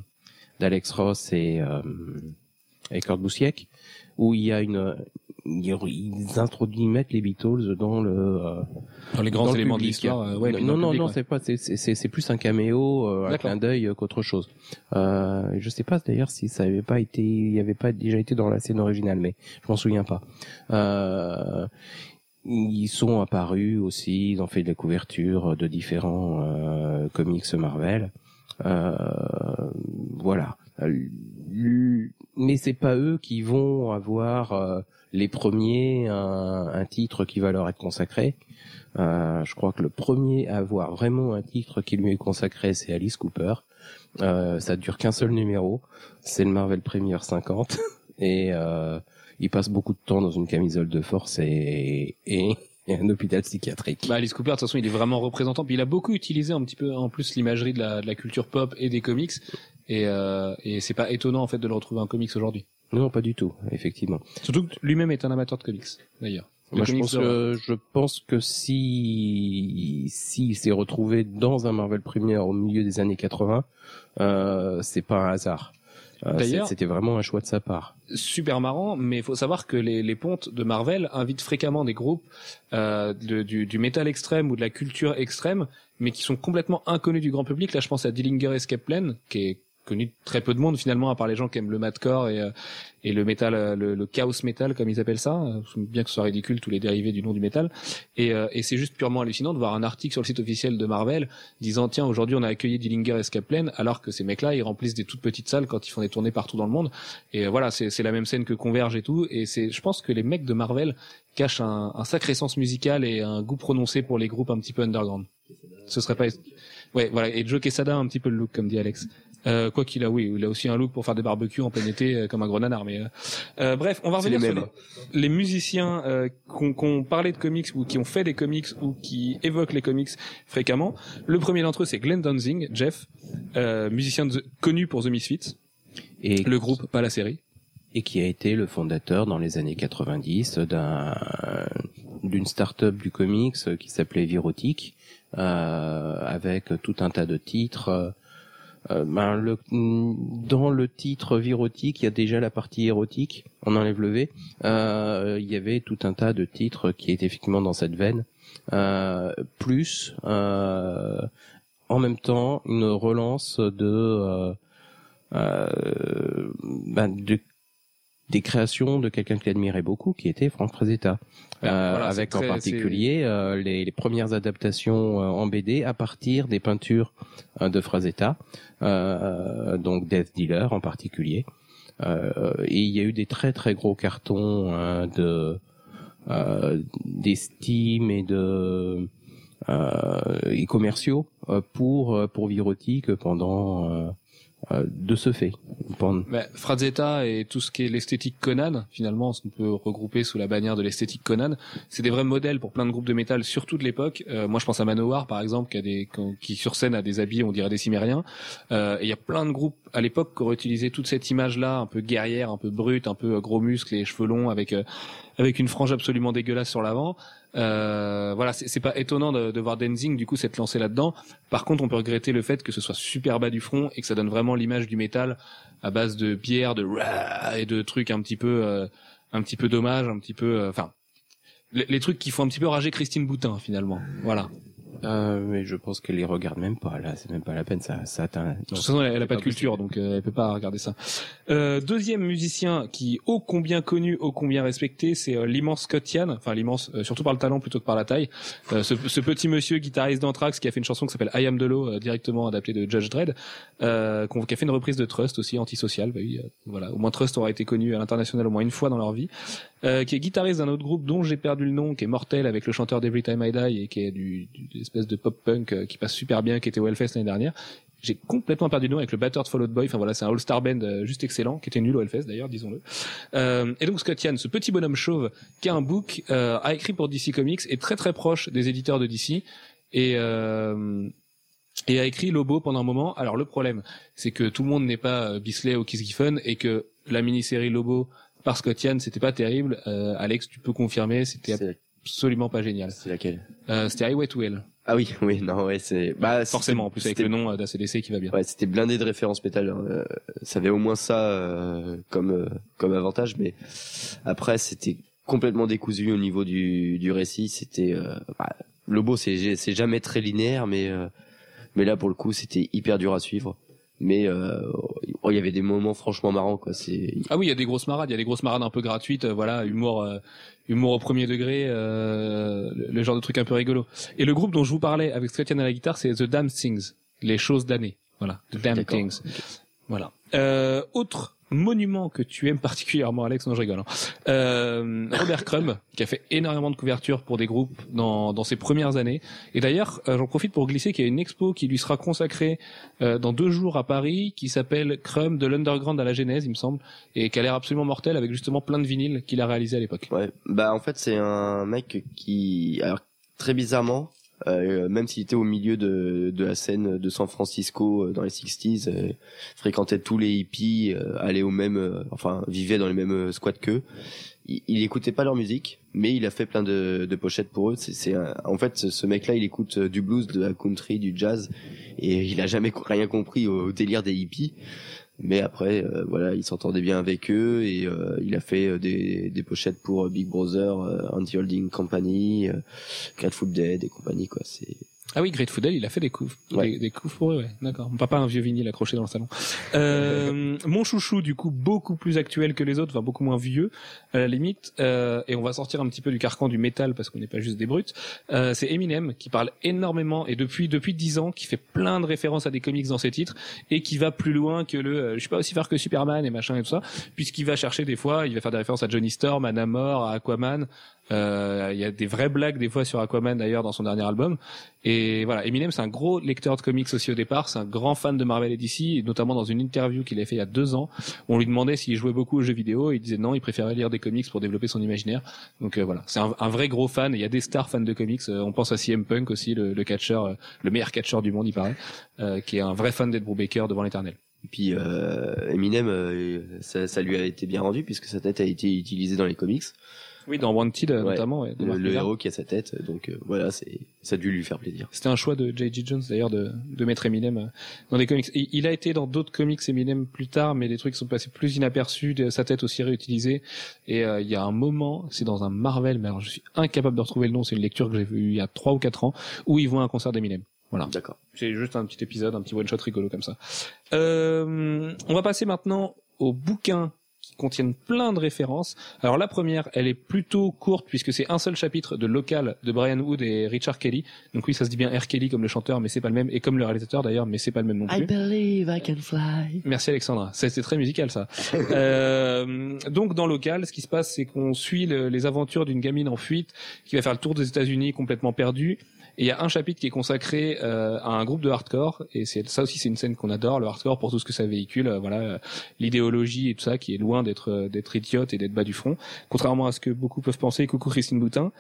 d'Alex Ross et euh, et Kurt Busiek où il y a une ils introduisent mettent les Beatles dans le euh, Dans les grands dans le éléments de l'histoire. euh, ouais, non non public, non ouais. c'est pas c'est c'est plus un caméo euh, un clin d'œil qu'autre chose. Euh, je sais pas d'ailleurs si ça avait pas été il y avait pas déjà été dans la scène originale mais je m'en souviens pas. Euh, ils sont apparus aussi ils ont fait de la couverture de différents euh, comics Marvel. Euh, voilà mais c'est pas eux qui vont avoir euh, les premiers un, un titre qui va leur être consacré. Euh, je crois que le premier à avoir vraiment un titre qui lui est consacré, c'est Alice Cooper. Euh, ça dure qu'un seul numéro, c'est le Marvel Premier 50, <laughs> et euh, il passe beaucoup de temps dans une camisole de force et, et, et un hôpital psychiatrique. Bah, Alice Cooper, de toute façon, il est vraiment représentant. Puis il a beaucoup utilisé un petit peu, en plus, l'imagerie de la, de la culture pop et des comics. Et, euh, et c'est pas étonnant, en fait, de le retrouver en comics aujourd'hui. Non, pas du tout, effectivement. Surtout que lui-même est un amateur de comics, d'ailleurs. Moi, je pense que je pense que si s'il s'est retrouvé dans un Marvel Premier au milieu des années 80, euh, c'est pas un hasard. Euh, D'ailleurs- c'était vraiment un choix de sa part. super marrant, mais il faut savoir que les, les pontes de Marvel invitent fréquemment des groupes euh, de- du, du métal extrême ou de la culture extrême, mais qui sont complètement inconnus du grand public. Là, je pense à Dillinger Escape Plan, qui est connu très peu de monde finalement, à part les gens qui aiment le madcore et, euh, et le métal, euh, le, chaos metal comme ils appellent ça, euh, bien que ce soit ridicule tous les dérivés du nom du métal. Et, et c'est juste purement hallucinant de voir un article sur le site officiel de Marvel disant tiens aujourd'hui on a accueilli Dillinger Escape Plan, alors que ces mecs-là ils remplissent des toutes petites salles quand ils font des tournées partout dans le monde. Et voilà, c'est la même scène que Converge et tout. Et c'est, je pense que les mecs de Marvel cachent un, un sacré sens musical et un goût prononcé pour les groupes un petit peu underground. Ce serait pas, ouais, voilà. Et Joe Quesada a un petit peu le look, comme dit Alex. Euh, quoi qu'il a, oui, il a aussi un look pour faire des barbecues en plein été euh, comme un gros nanar. Mais euh, euh, bref, on va revenir les sur les, les musiciens euh, qu'on qu'on parlait de comics ou qui ont fait des comics ou qui évoquent les comics fréquemment. Le premier d'entre eux, c'est Glenn Danzig, Jeff, euh, musicien de connu pour The Misfits, Et le groupe, pas la série. et qui a été le fondateur dans les années 90 d'un d'une start-up du comics qui s'appelait Virotic euh, avec tout un tas de titres euh, ben le, dans le titre Virotic, il y a déjà la partie érotique, on enlève le V. Euh, il y avait tout un tas de titres qui étaient effectivement dans cette veine, euh, plus euh, en même temps une relance de euh, euh, ben, de des créations de quelqu'un qu'il admirait beaucoup, qui était Frank Frazetta, Ah, Euh, voilà, avec en particulier euh, les, les premières adaptations euh, en BD à partir des peintures euh, de Frazetta, euh, donc Death Dealer en particulier. Euh, et il y a eu des très très gros cartons euh, de euh, d'estime et de euh, et commerciaux euh, pour euh, pour Virotic pendant euh, euh, de ce fait. Bah, Frazetta et tout ce qui est l'esthétique Conan, finalement, qu'on peut regrouper sous la bannière de l'esthétique Conan, c'est des vrais modèles pour plein de groupes de métal, surtout de l'époque. Euh, moi, je pense à Manowar, par exemple, qui a des, qui sur scène a des habits, on dirait des cimériens. Euh, et il y a plein de groupes à l'époque qui auraient utilisé toute cette image-là, un peu guerrière, un peu brute, un peu euh, gros muscles et cheveux longs, avec euh, avec une frange absolument dégueulasse sur l'avant. Euh, voilà, c'est pas étonnant de, de voir Denzing du coup s'être lancé là-dedans. Par contre, on peut regretter le fait que ce soit super bas du front et que ça donne vraiment l'image du métal à base de pierres, de et de trucs un petit peu, euh, un petit peu dommage, un petit peu, euh, enfin, les, les trucs qui font un petit peu rager Christine Boutin finalement. Voilà. Euh, mais je pense qu'elle les regarde même pas là, c'est même pas la peine, ça, ça atteint. De toute façon, elle, elle a pas de culture, donc euh, elle peut pas regarder ça. Euh, deuxième musicien qui ô combien connu, ô combien respecté, c'est euh, l'immense Scott Ian, enfin l'immense, euh, surtout par le talent plutôt que par la taille. Euh, ce, ce petit monsieur guitariste d'Anthrax qui a fait une chanson qui s'appelle I Am de l'eau, euh, directement adaptée de Judge Dredd, euh, qui a fait une reprise de Trust aussi, antisocial. Bah oui, euh, voilà, au moins Trust aura été connu à l'international au moins une fois dans leur vie. Euh, qui est guitariste d'un autre groupe dont j'ai perdu le nom, qui est mortel avec le chanteur d'Every Time I Die et qui est du, du- espèce de pop punk euh, qui passe super bien, qui était au Hellfest l'année dernière. j'ai complètement perdu le nom avec le batteur de Fall Out Boy. Enfin voilà, c'est un all-star band euh, juste excellent, qui était nul au Hellfest d'ailleurs, disons-le. Euh, et donc Scott Yann, ce petit bonhomme chauve qui a un book, euh, a écrit pour DC Comics, est très très proche des éditeurs de DC et et a écrit Lobo pendant un moment. Alors le problème, c'est que tout le monde n'est pas Bisley ou Keith Giffen et que la mini-série Lobo par Scott Yann, c'était pas terrible. Euh, Alex, tu peux confirmer, c'était absolument pas génial. c'est laquelle Euh, c'était Highway to Hell. Ah oui, <laughs> oui, non, ouais, c'est bah Forcément, en plus avec le nom euh, d'ACDC qui va bien. Ouais, c'était blindé de références métal. hein. Euh, ça avait au moins ça euh, comme euh, comme avantage, mais après c'était complètement décousu au niveau du du récit. C'était euh, bah, Lobo, c'est c'est jamais très linéaire, mais euh, mais là pour le coup c'était hyper dur à suivre. Mais euh, oh, il y avait des moments franchement marrants quoi. C'est Ah oui, il y a des grosses marades, il y a des grosses marades un peu gratuites, euh, voilà, humour, euh, humour au premier degré, euh, le, genre de truc un peu rigolo. Et le groupe dont je vous parlais avec Yann à la guitare, c'est The Damn Things, les choses d'année, voilà, The Damn. Things, voilà. Euh, autre monument que tu aimes particulièrement, Alex, non je rigole. hein. Euh, Robert Crumb, qui a fait énormément de couvertures pour des groupes dans, dans ses premières années. Et d'ailleurs, euh, j'en profite pour glisser qu'il y a une expo qui lui sera consacrée euh, dans deux jours à Paris, qui s'appelle Crumb de l'Underground à la Genèse, il me semble, et qui a l'air absolument mortel avec justement plein de vinyles qu'il a réalisé à l'époque. Ouais, bah en fait c'est un mec qui, alors très bizarrement, euh, même s'il était au milieu de, de la scène de San Francisco euh, dans les 60s, euh, fréquentait tous les hippies, euh, allait au même, enfin vivait dans les mêmes squats qu'eux. Il, il écoutait pas leur musique, mais il a fait plein de, de pochettes pour eux. C'est, en fait ce, mec-là, il écoute du blues, de la country, du jazz, et il a jamais rien compris au délire des hippies. Mais après, euh, voilà, il s'entendait bien avec eux et euh, il a fait euh, des, pochettes pour euh, Big Brother, Anti-Holding Company, Grateful Dead et compagnie, quoi. C'est Ah oui, Grateful Dead, il a fait des coups, Ouais. des, des coups pour eux, ouais. D'accord. Mon papa a un vieux vinyle accroché dans le salon. Euh, mon chouchou, du coup, beaucoup plus actuel que les autres, enfin beaucoup moins vieux, à la limite. Euh, et on va sortir un petit peu du carcan du métal parce qu'on n'est pas juste des brutes. Euh, c'est Eminem qui parle énormément et depuis depuis dix ans, qui fait plein de références à des comics dans ses titres et qui va plus loin que le, euh, je suis pas aussi fort que Superman et machin et tout ça, puisqu'il va chercher des fois, il va faire des références à Johnny Storm, à Namor, à Aquaman. Euh, Il y a des vraies blagues des fois sur Aquaman d'ailleurs dans son dernier album. Et voilà, Eminem, c'est un gros lecteur de comics aussi au départ. C'est un grand fan de Marvel et DC, notamment dans une interview qu'il a fait il y a deux ans. On lui demandait s'il jouait beaucoup aux jeux vidéo. Et il disait non, il préférait lire des comics pour développer son imaginaire. Donc euh, voilà, c'est un, vrai gros fan. Il y a des stars fans de comics. Euh, on pense à CM Punk aussi, le, le catcheur, euh, le meilleur catcheur du monde, il paraît, qui est un vrai fan d'Ed Brubaker devant l'éternel. et puis Eminem, ça, ça lui a été bien rendu puisque sa tête a été utilisée dans les comics. Oui, dans Wanted euh, Ouais. notamment. ouais, Le, héros qui a sa tête, donc euh, voilà, c'est ça a dû lui faire plaisir. C'était un choix de J.J. Jones d'ailleurs de, de mettre Eminem euh, dans des comics. Et il a été dans d'autres comics Eminem plus tard, mais des trucs sont passés plus inaperçus, de- sa tête aussi réutilisée. Et euh, il y a un moment, c'est dans un Marvel, mais alors je suis incapable de retrouver le nom. C'est une lecture que j'ai vue il y a trois ou quatre ans, où ils vont à un concert d'Eminem. Voilà. D'accord. C'est juste un petit épisode, un petit one shot rigolo comme ça. Euh, on va passer maintenant aux bouquins qui contiennent plein de références. Alors la première, elle est plutôt courte puisque c'est un seul chapitre de Local de Brian Wood et Richard Kelly. Donc oui, ça se dit bien R. Kelly comme le chanteur, mais c'est pas le même, et comme le réalisateur d'ailleurs, mais c'est pas le même non plus. believe I can fly. Merci Alexandra, c'est très musical ça. <laughs> Euh, donc dans Local, ce qui se passe, c'est qu'on suit le- les aventures d'une gamine en fuite qui va faire le tour des États-Unis complètement perdue. Et il y a un chapitre qui est consacré euh, à un groupe de hardcore, et c'est ça aussi c'est une scène qu'on adore, le hardcore pour tout ce que ça véhicule, euh, voilà, euh, l'idéologie et tout ça qui est loin d'être euh, d'être idiote et d'être bas du front, contrairement à ce que beaucoup peuvent penser. Coucou Christine Boutin,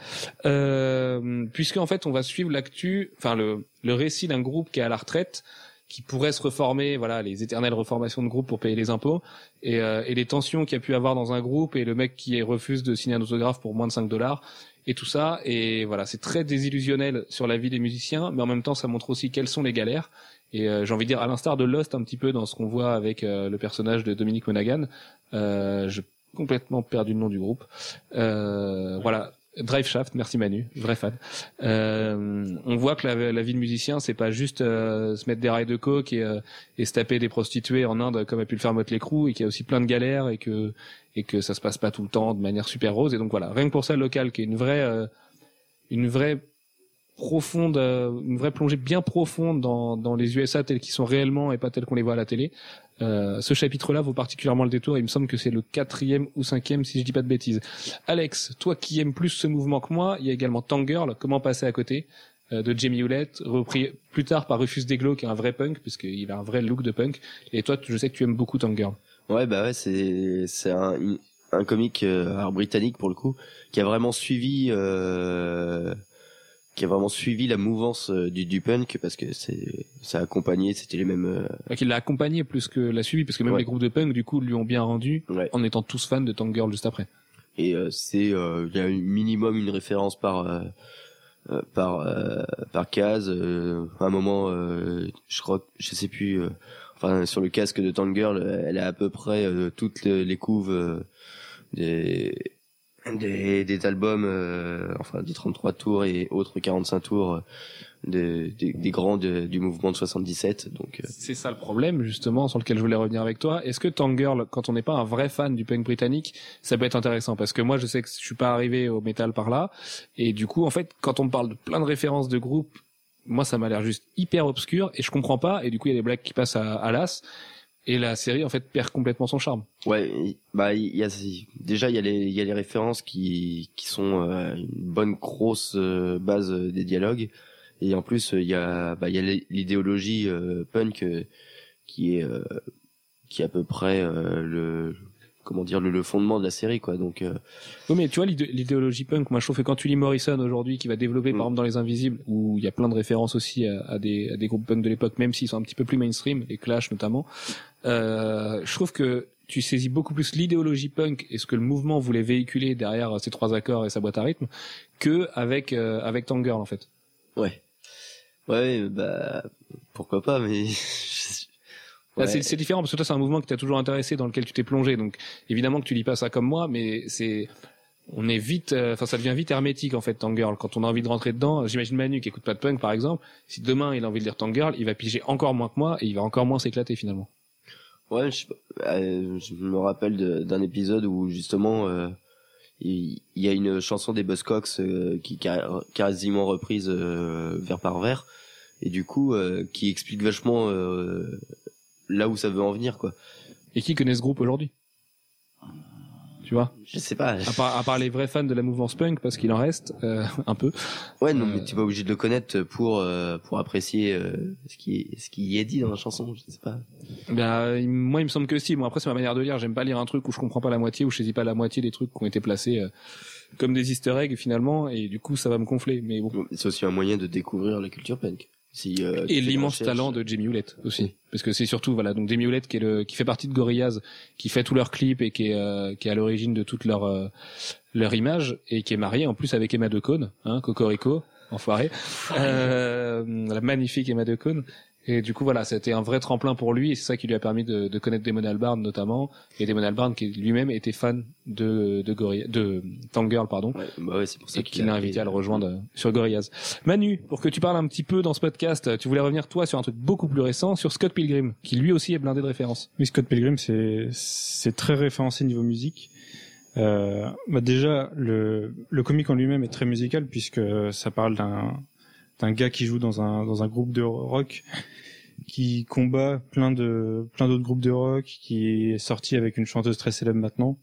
puisque en fait on va suivre l'actu, enfin le le récit d'un groupe qui est à la retraite qui pourrait se reformer, voilà, les éternelles reformations de groupe pour payer les impôts, et, euh, et les tensions qu'il y a pu avoir dans un groupe, et le mec qui refuse de signer un autographe pour moins de 5 dollars, et tout ça, et voilà, c'est très désillusionnel sur la vie des musiciens, mais en même temps, ça montre aussi quelles sont les galères, et euh, j'ai envie de dire, à l'instar de Lost, un petit peu dans ce qu'on voit avec euh, le personnage de Dominique Monaghan, euh, j'ai complètement perdu le nom du groupe, euh, voilà, Drive Shaft, merci Manu, vrai fan. Euh, on voit que la, vie de musicien, c'est pas juste euh, se mettre des rails de coke et, euh, et se taper des prostituées en Inde comme a pu le faire Motley Crue et qu'il y a aussi plein de galères et que et que ça se passe pas tout le temps de manière super rose et donc voilà rien que pour ça local qui est une vraie euh, une vraie profonde euh, une vraie plongée bien profonde dans, dans les USA tels qu'ils sont réellement et pas tels qu'on les voit à la télé euh, ce chapitre-là vaut particulièrement le détour. Il me semble que c'est le quatrième ou cinquième, si je dis pas de bêtises. Alex, toi qui aimes plus ce mouvement que moi, il y a également Tangirl. Comment passer à côté euh, de Jamie Hewlett, repris plus tard par Rufus Deglo, qui est un vrai punk, puisqu'il a un vrai look de punk. Et toi, je sais que tu aimes beaucoup Tangirl. Ouais, bah ouais, c'est c'est un un comique euh, britannique pour le coup qui a vraiment suivi euh, qui a vraiment suivi la mouvance euh, du, du punk parce que c'est ça a accompagné c'était les mêmes euh, qu'il l'a accompagné plus que l'a suivi, parce que même Ouais. les groupes de punk, du coup, lui ont bien rendu, ouais. en étant tous fans de Tangirl juste après. et euh, c'est euh, il y a un minimum une référence par euh, par euh, par case euh, à un moment euh, je crois je sais plus euh, enfin sur le casque de Tangirl elle a à peu près toutes les, les couves des des des albums euh, enfin des 33 tours et autres 45 tours euh, des, des, des grands de- du mouvement de 77 donc euh, C'est ça le problème, justement, sur lequel je voulais revenir avec toi. Est-ce que Tangirl, quand on n'est pas un vrai fan du punk britannique, ça peut être intéressant? Parce que moi, je sais que je suis pas arrivé au métal par là. Et du coup, en fait, quand on parle de plein de références de groupes, moi, ça m'a l'air juste hyper obscur et je comprends pas. Et du coup, il y a des blagues qui passent à, à l'as. Et la série, en fait, perd complètement son charme. Ouais, bah il y a déjà il y a les il y a les références qui qui sont euh, une bonne grosse euh, base euh, des dialogues et en plus euh, il y a bah il y a l'idéologie euh, punk euh, qui est euh, qui est à peu près euh, le comment dire le, le fondement de la série quoi donc euh, Oui, mais tu vois, l'idé- l'idéologie punk, moi, je trouve que quand tu lis Morrison aujourd'hui, qui va développer, Mm. par exemple, dans Les Invisibles, où il y a plein de références aussi à, à des, à des groupes punk de l'époque, même s'ils sont un petit peu plus mainstream, les Clash notamment, euh, je trouve que tu saisis beaucoup plus l'idéologie punk et ce que le mouvement voulait véhiculer derrière ces trois accords et sa boîte à rythme que avec euh, avec Tangirl en fait. ouais ouais bah pourquoi pas mais <laughs> Ouais. c'est c'est différent parce que toi c'est un mouvement qui t'a toujours intéressé dans lequel tu t'es plongé donc évidemment que tu lis pas ça comme moi mais c'est on est vite euh, enfin ça devient vite hermétique en fait Tangirl quand on a envie de rentrer dedans j'imagine Manu qui écoute pas de punk par exemple si demain il a envie de lire Tangirl il va piger encore moins que moi et il va encore moins s'éclater finalement Ouais, je, euh, je me rappelle d'un épisode où justement euh, il y, a une chanson des Buzzcocks euh, qui est quasiment reprise vers par vers et du coup qui explique vachement là où ça veut en venir quoi. et qui connaît ce groupe aujourd'hui? Tu vois Je sais pas. à part, à part les vrais fans de la mouvance punk parce qu'il en reste euh, un peu Ouais, non, Euh, mais t'es pas obligé de le connaître pour euh, pour apprécier euh, ce qui ce qui y est dit dans la chanson. Je sais pas. Ben, il- moi, il me semble que si. Bon, après, c'est ma manière de lire. J'aime pas lire un truc où je comprends pas la moitié, où je saisis pas la moitié des trucs qui ont été placés euh, comme des easter eggs, finalement, et du coup, ça va me gonfler. Mais bon. C'est aussi un moyen de découvrir la culture punk. Si, euh, Et l'immense talent de Jamie Hewlett aussi. Oui. Parce que c'est surtout, voilà, donc Jamie Hewlett qui est le, qui fait partie de Gorillaz, qui fait tous leurs clips et qui est, euh, qui est à l'origine de toute leur, euh, leur image et qui est marié en plus avec Emma Decaune, hein, Cocorico, enfoiré. Euh, la magnifique Emma Decaune. Et du coup, voilà, c'était un vrai tremplin pour lui et c'est ça qui lui a permis de, de connaître Damon Albarn notamment. Et Damon Albarn qui lui-même était fan de, de Gorillaz, de Tangirl, pardon Ouais, bah ouais, c'est pour ça et qui l'a a invité à le rejoindre euh, sur Gorillaz. Manu, pour que tu parles un petit peu dans ce podcast, tu voulais revenir toi sur un truc beaucoup plus récent, sur Scott Pilgrim, qui lui aussi est blindé de références. Oui, Scott Pilgrim, c'est c'est très référencé niveau musique. Euh, bah déjà, le le comic en lui-même est très musical puisque ça parle d'un d'un gars qui joue dans un dans un groupe de rock qui combat plein de plein d'autres groupes de rock qui est sorti avec une chanteuse très célèbre maintenant.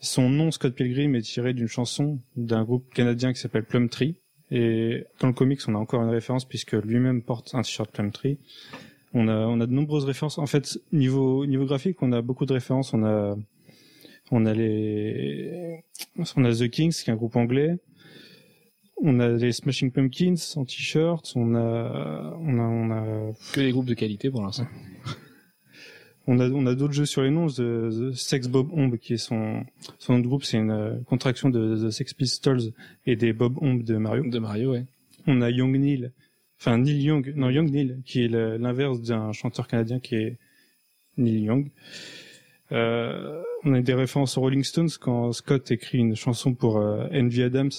Son nom Scott Pilgrim est tiré d'une chanson d'un groupe canadien qui s'appelle Plumtree et dans le comics on a encore une référence puisque lui-même porte un t-shirt Plumtree. On a, on a de nombreuses références. En fait, niveau, niveau graphique, on a beaucoup de références. On a, on a les, on a The Kings, qui est un groupe anglais. On a les Smashing Pumpkins en t-shirt. On a, on a, on a, Que des groupes de qualité pour l'instant. on a, on a d'autres jeux sur les noms. The, The Sex Bob Omb, qui est son, son nom de groupe, c'est une euh, contraction de The Sex Pistols et des Bob Omb de Mario. De Mario, ouais. On a Young Neil, enfin Neil Young, non Young Neil, qui est l'inverse d'un chanteur canadien qui est Neil Young. Euh, on a des références aux Rolling Stones quand Scott écrit une chanson pour euh, Envy Adams.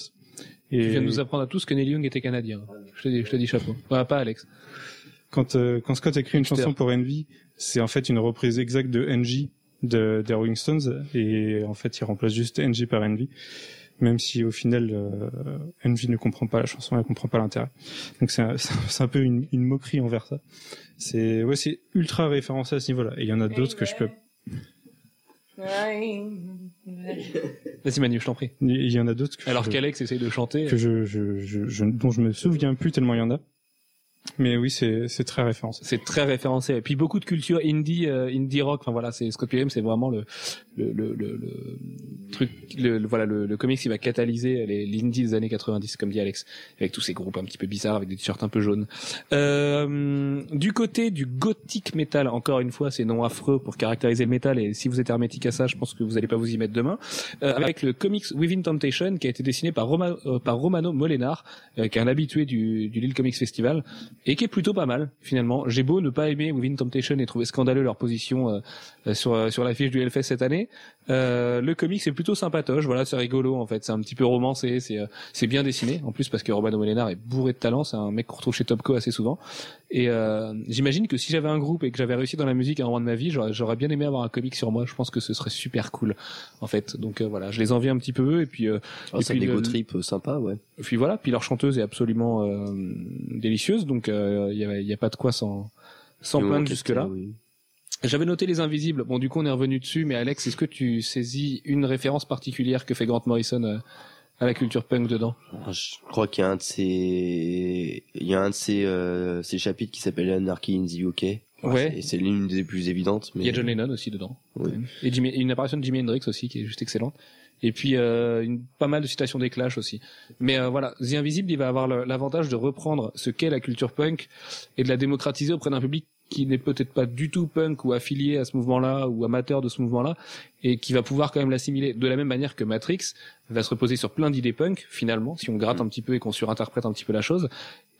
Et Tu viens de nous apprendre à tous que Neil Young était canadien. Je te dis, je te dis chapeau. Ouais, pas Alex. quand, euh, quand Scott écrit une chanson pour Envy, c'est en fait une reprise exacte de NG de, des Rolling Stones et en fait il remplace juste NG par Envy. Même si au final euh, Envy ne comprend pas la chanson, elle comprend pas l'intérêt. Donc c'est un, <laughs> c'est un peu une, une moquerie envers ça. C'est ouais, c'est ultra référencé à ce niveau-là. Et il y en a d'autres que je peux. Vas-y Manu, je t'en prie. Il y en a d'autres que Alors je- qu'Alex essaye de chanter. que je, je, je, je- dont je me souviens plus tellement il y en a. Mais oui, c'est très référencé. c'est très référencé. Et puis beaucoup de culture indie, euh, indie rock. Enfin voilà, c'est Scott Pilgrim, c'est vraiment le le, le, le, truc, le, voilà le, comics qui va catalyser l'indie des années 90, comme dit Alex, avec tous ces groupes un petit peu bizarres, avec des t-shirts un peu jaunes. Euh, du côté du gothic metal, encore une fois, c'est nom affreux pour caractériser le métal. Et si vous êtes hermétique à ça, je pense que vous allez pas vous y mettre demain. Euh, avec le comics Within Temptation, qui a été dessiné par, euh, Romano Molenar, euh, qui est un habitué du, du Lille Comics Festival et qui est plutôt pas mal finalement. J'ai beau ne pas aimer Within Temptation et trouver scandaleux leur position euh, euh, sur euh, sur l'affiche du Hellfest cette année, euh, le comic c'est plutôt sympatoche. Voilà, c'est rigolo en fait, c'est un petit peu romancé, c'est euh, c'est bien dessiné en plus parce que Romano Molenar est bourré de talent, c'est un mec qu'on retrouve chez Topco assez souvent. Et euh, j'imagine que si j'avais un groupe et que j'avais réussi dans la musique à un moment de ma vie, j'aurais bien aimé avoir un comic sur moi. Je pense que ce serait super cool en fait. Donc euh, voilà, je les envie un petit peu et puis euh, Oh, Et c'est puis des le- trip sympa, ouais. et puis voilà, puis leur chanteuse est absolument euh, délicieuse, donc il y, a, y a pas de quoi s'en plaindre jusque là. oui. J'avais noté les invisibles. Bon, du coup, on est revenu dessus, mais Alex, est-ce que tu saisis une référence particulière que fait Grant Morrison euh, à la culture punk dedans? Je crois qu'il y a un de ces, il y a un de ces, euh, ces chapitres qui s'appelle Anarchy in the UK. Ouais. Et c'est l'une des plus évidentes. Mais Il y a John Lennon aussi dedans. Oui. Et Jimi- une apparition de Jimi Hendrix aussi qui est juste excellente. Et puis euh, une, pas mal de citations des Clash aussi. Mais euh, voilà, The Invisible, il va avoir l'avantage de reprendre ce qu'est la culture punk et de la démocratiser auprès d'un public qui n'est peut-être pas du tout punk ou affilié à ce mouvement-là ou amateur de ce mouvement-là et qui va pouvoir quand même l'assimiler de la même manière que Matrix va se reposer sur plein d'idées punk finalement si on gratte un petit peu et qu'on surinterprète un petit peu la chose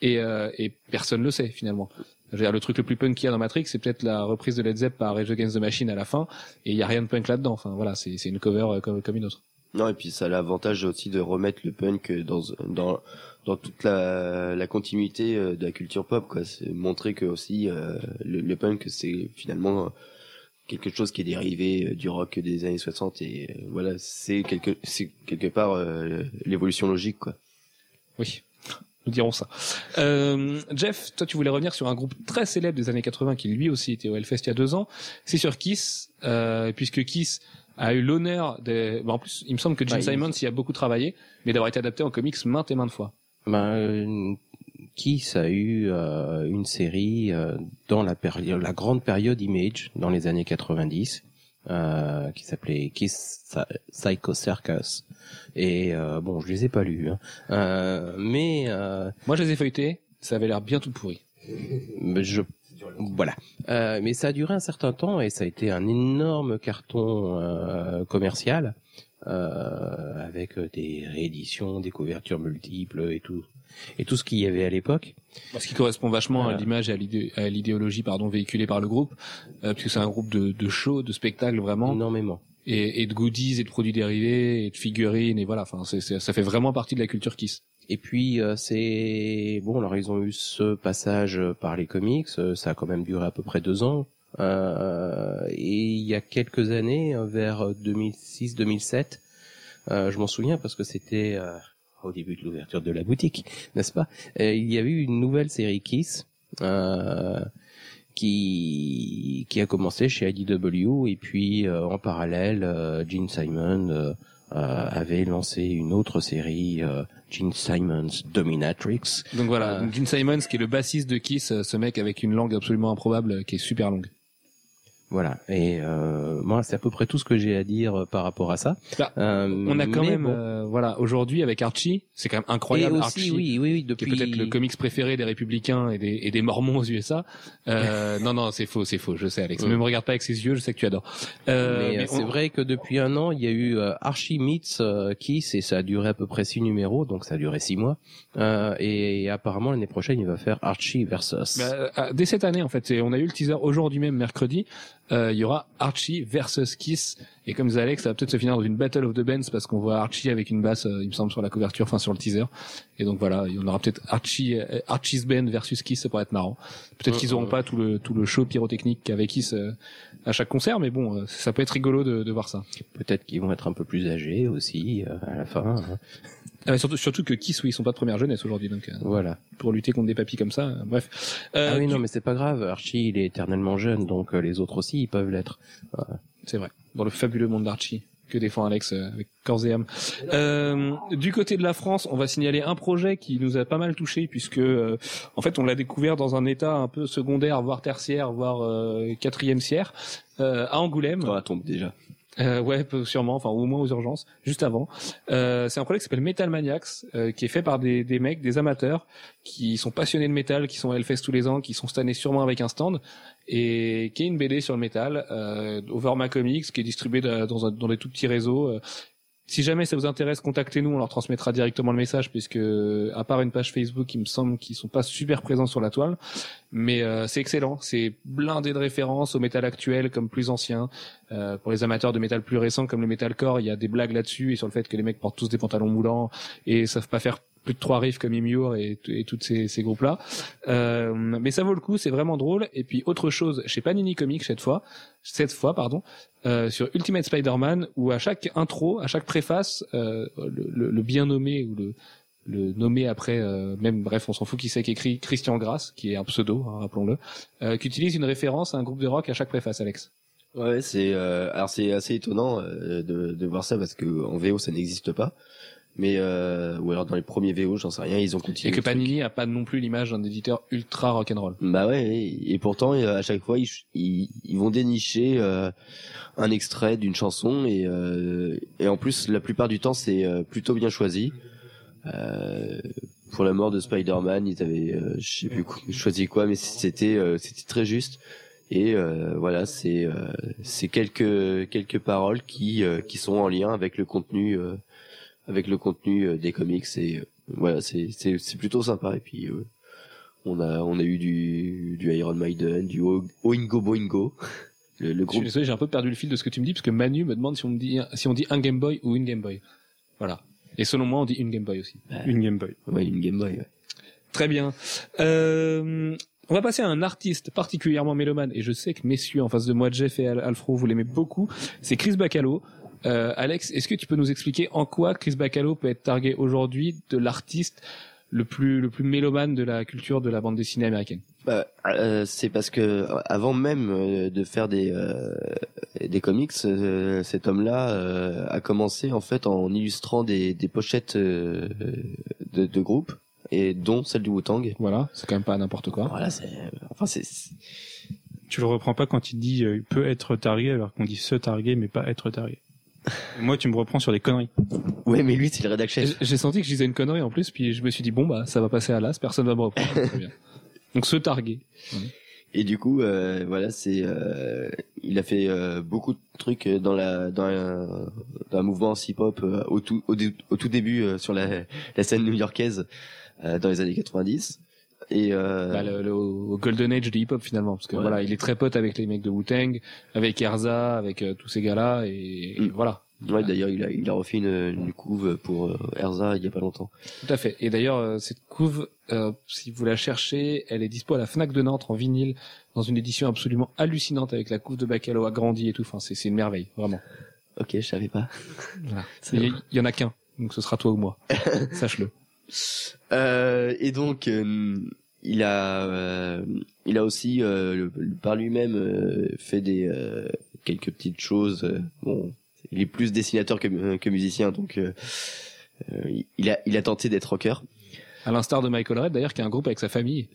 et, euh, et personne le sait finalement. Je veux dire, le truc le plus punk qu'il y a dans Matrix, c'est peut-être la reprise de Led Zepp par Rage Against the Machine à la fin, et il y a rien de punk là-dedans. Enfin voilà, c'est c'est une cover euh, comme, comme une autre. Non, et puis ça a l'avantage aussi de remettre le punk dans dans dans toute la, la continuité euh, de la culture pop, quoi. C'est montrer que aussi euh, le, le punk c'est finalement quelque chose qui est dérivé euh, du rock des années 60 et euh, voilà, c'est quelque c'est quelque part euh, l'évolution logique, quoi. Oui, nous dirons ça. Euh, Jeff, toi tu voulais revenir sur un groupe très célèbre des années 80 qui lui aussi était au Hellfest il y a deux ans. C'est sur Kiss, euh, puisque Kiss a eu l'honneur de... bon, en plus, il me semble que Gene Bah, il- Simons y a beaucoup travaillé, mais d'avoir été adapté en comics maintes et maintes fois. Ben, euh, Kiss a eu euh, une série euh, dans la période, la grande période Image dans les années 90, euh, qui s'appelait Kiss Psy- Psycho Circus. Et euh, bon, je les ai pas lus, hein. Euh, mais euh, Moi je les ai feuilletés, ça avait l'air bien tout pourri. mais je voilà. Euh, mais ça a duré un certain temps et ça a été un énorme carton euh, commercial euh, avec des rééditions, des couvertures multiples et tout et tout ce qu'il y avait à l'époque. Ce qui correspond vachement à l'image et à l'idée- à l'idéologie pardon véhiculée par le groupe, euh, puisque c'est un groupe de, de show, de spectacle vraiment, Énormément. et, et de goodies et de produits dérivés et de figurines et voilà. Enfin, c'est, c'est- ça fait vraiment partie de la culture Kiss. Et puis euh, c'est bon, alors ils ont eu ce passage par les comics, euh, ça a quand même duré à peu près deux ans. Euh, et il y a quelques années, euh, vers 2006-2007, euh, je m'en souviens parce que c'était euh, au début de l'ouverture de la boutique, n'est-ce pas? Euh, Il y a eu une nouvelle série Kiss euh, qui qui a commencé chez IDW et puis euh, en parallèle, euh, Gene Simon euh, avait lancé une autre série, Gene Simons Dominatrix. Donc voilà, Gene Simons qui est le bassiste de Kiss, ce mec avec une langue absolument improbable, qui est super longue. Voilà. Et euh, moi, c'est à peu près tout ce que j'ai à dire euh, par rapport à ça. Bah, Euh, On a quand même, bon. euh, voilà, aujourd'hui avec Archie, c'est quand même incroyable. et aussi, Archie, oui, oui, oui, qui depuis est peut-être le comics préféré des républicains et des, et des mormons aux USA. Euh, <laughs> non, non, c'est faux, c'est faux, je sais, Alex. Ne me regarde pas avec ses yeux, je sais que tu adores. Euh, mais, mais c'est on- vrai que depuis un an, il y a eu Archie Meets Kiss et ça a duré à peu près six numéros, donc ça a duré six mois. Euh, et, apparemment l'année prochaine, il va faire Archie versus. Bah, euh, dès cette année, en fait, et on a eu le teaser aujourd'hui même, mercredi. Euh, Il y aura Archie versus Kiss, et comme disait Alex, ça va peut-être se finir dans une Battle of the Bands parce qu'on voit Archie avec une basse, euh, il me semble, sur la couverture, enfin sur le teaser. Et donc voilà, on aura peut-être Archie, euh, Archie's Band versus Kiss, ça pourrait être marrant. Peut-être qu'ils auront mm. pas tout le tout le show pyrotechnique qu'avait Kiss euh, à chaque concert, mais bon, euh, ça peut être rigolo de, de voir ça. Peut-être qu'ils vont être un peu plus âgés aussi euh, à la fin. Euh, surtout, surtout que Kiss, oui, ils sont pas de première jeunesse aujourd'hui, donc euh, Voilà. pour lutter contre des papis comme ça, euh, bref. Euh, ah oui, tu- non, mais c'est pas grave. Archie, il est éternellement jeune, donc euh, les autres aussi, ils peuvent l'être. C'est vrai. Dans le fabuleux monde d'Archie. que défend Alex euh, avec corps et âme. Euh, du côté de la France, on va signaler un projet qui nous a pas mal touché puisque euh, en fait on l'a découvert dans un état un peu secondaire, voire tertiaire, voire euh, quatrième euh, à Angoulême. Dans la tombe déjà. Euh, ouais, sûrement, enfin au moins aux urgences, juste avant. Euh, c'est un projet qui s'appelle Metal Maniacs, euh, qui est fait par des, des mecs, des amateurs, qui sont passionnés de métal, qui sont à Hellfest tous les ans, qui sont cette année sûrement avec un stand, et qui est une BD sur le métal, euh, Overma Comics, qui est distribuée dans, un- dans des tout petits réseaux. Si jamais ça vous intéresse, contactez-nous, on leur transmettra directement le message, puisque à part une page Facebook, il me semble qu'ils sont pas super présents sur la toile, mais euh, c'est excellent, c'est blindé de références au métal actuel comme plus ancien. Euh, pour les amateurs de métal plus récents comme le metalcore, il y a des blagues là-dessus et sur le fait que les mecs portent tous des pantalons moulants et savent pas faire plus de trois riffs comme Imure et, et tous ces, ces groupes-là. Euh, mais ça vaut le coup, c'est vraiment drôle. Et puis autre chose, chez Panini Comics cette fois, cette fois pardon, euh, sur Ultimate Spider-Man, où à chaque intro, à chaque préface, euh, le, le- le bien nommé ou le le nommé après, euh, même bref, on s'en fout qui c'est qui écrit Christian Grasse, qui est un pseudo, hein, rappelons-le, euh, qui utilise une référence à un groupe de rock à chaque préface, Alex. Ouais, c'est euh, alors c'est assez étonnant de, de voir ça parce que en VO ça n'existe pas. Mais euh, ou alors dans les premiers VO, j'en sais rien, ils ont continué. Et que. Panini a pas non plus l'image d'un éditeur ultra rock'n'roll. Bah ouais, et, pourtant euh, à chaque fois ils, ils, ils vont dénicher euh, un extrait d'une chanson et euh, et en plus la plupart du temps c'est euh, plutôt bien choisi. Euh, pour la mort de Spider-Man, ils avaient euh, je sais plus choisi quoi, mais c'était euh, c'était très juste. Et euh, voilà, c'est euh, c'est quelques quelques paroles qui euh, qui sont en lien avec le contenu euh, avec le contenu euh, des comics et euh, voilà, c'est c'est c'est plutôt sympa et puis euh, on a on a eu du du Iron Maiden, du Oingo Boingo, <laughs> le, le Je suis groupe. désolé, j'ai un peu perdu le fil de ce que tu me dis parce que Manu me demande si on me dit si on dit un Game Boy ou une Game Boy. Voilà. Et selon moi, on dit une Game Boy aussi. Une Game Boy. Ouais, une Game Boy. ouais. Très bien. Euh, on va passer à un artiste particulièrement mélomane et je sais que messieurs en face de moi, Jeff et Al- Alfro, vous l'aimez beaucoup. C'est Chris Bacalo. Euh, Alex, est-ce que tu peux nous expliquer en quoi Chris Bacalo peut être targué aujourd'hui de l'artiste le plus le plus mélomane de la culture de la bande dessinée américaine? Bah, euh, c'est parce que euh, avant même euh, de faire des euh, des comics, euh, cet homme-là euh, a commencé en fait en illustrant des des pochettes euh, de, de groupes et dont celle du Wu-Tang. Voilà, c'est quand même pas n'importe quoi. Voilà, c'est enfin c'est Tu le reprends pas quand il dit euh, il peut être targué alors qu'on dit se targuer mais pas être targué. Et moi tu me reprends sur des conneries. ouais, mais lui c'est le rédac chef. J'ai- senti que je disais une connerie en plus, puis je me suis dit bon bah ça va passer à l'as, personne va me reprendre. Très bien. <laughs> Donc se targuer. Et du coup, euh, voilà, c'est, euh, il a fait euh, beaucoup de trucs dans la dans un, dans un mouvement hip-hop euh, au tout au, dé- au tout début euh, sur la, la scène new-yorkaise euh, dans les années 90. Et euh, Bah, le, le- au golden age du hip-hop finalement, parce que Ouais. voilà, il est très pote avec les mecs de Wu-Tang, avec Erza, avec euh, tous ces gars-là, et, et Mm. voilà. ouais, d'ailleurs, il a il a refait une, une couve pour euh, Erza il y a pas longtemps. Tout à fait. Et d'ailleurs, euh, cette couve, euh, si vous la cherchez, elle est dispo à la Fnac de Nantes en vinyle, dans une édition absolument hallucinante avec la couve de Bacalo agrandie et tout. Enfin, c'est c'est une merveille, vraiment. Ok, je savais pas. Voilà. <laughs> Il y, il y en a qu'un, donc ce sera toi ou moi. <laughs> Sache-le. Euh, et donc, euh, il a, euh, il a aussi euh, par lui-même euh, fait des quelques petites choses. bon, il est plus dessinateur que, que musicien, donc il a, il a tenté d'être rocker. À l'instar de Michael Red, d'ailleurs, qui a un groupe avec sa famille,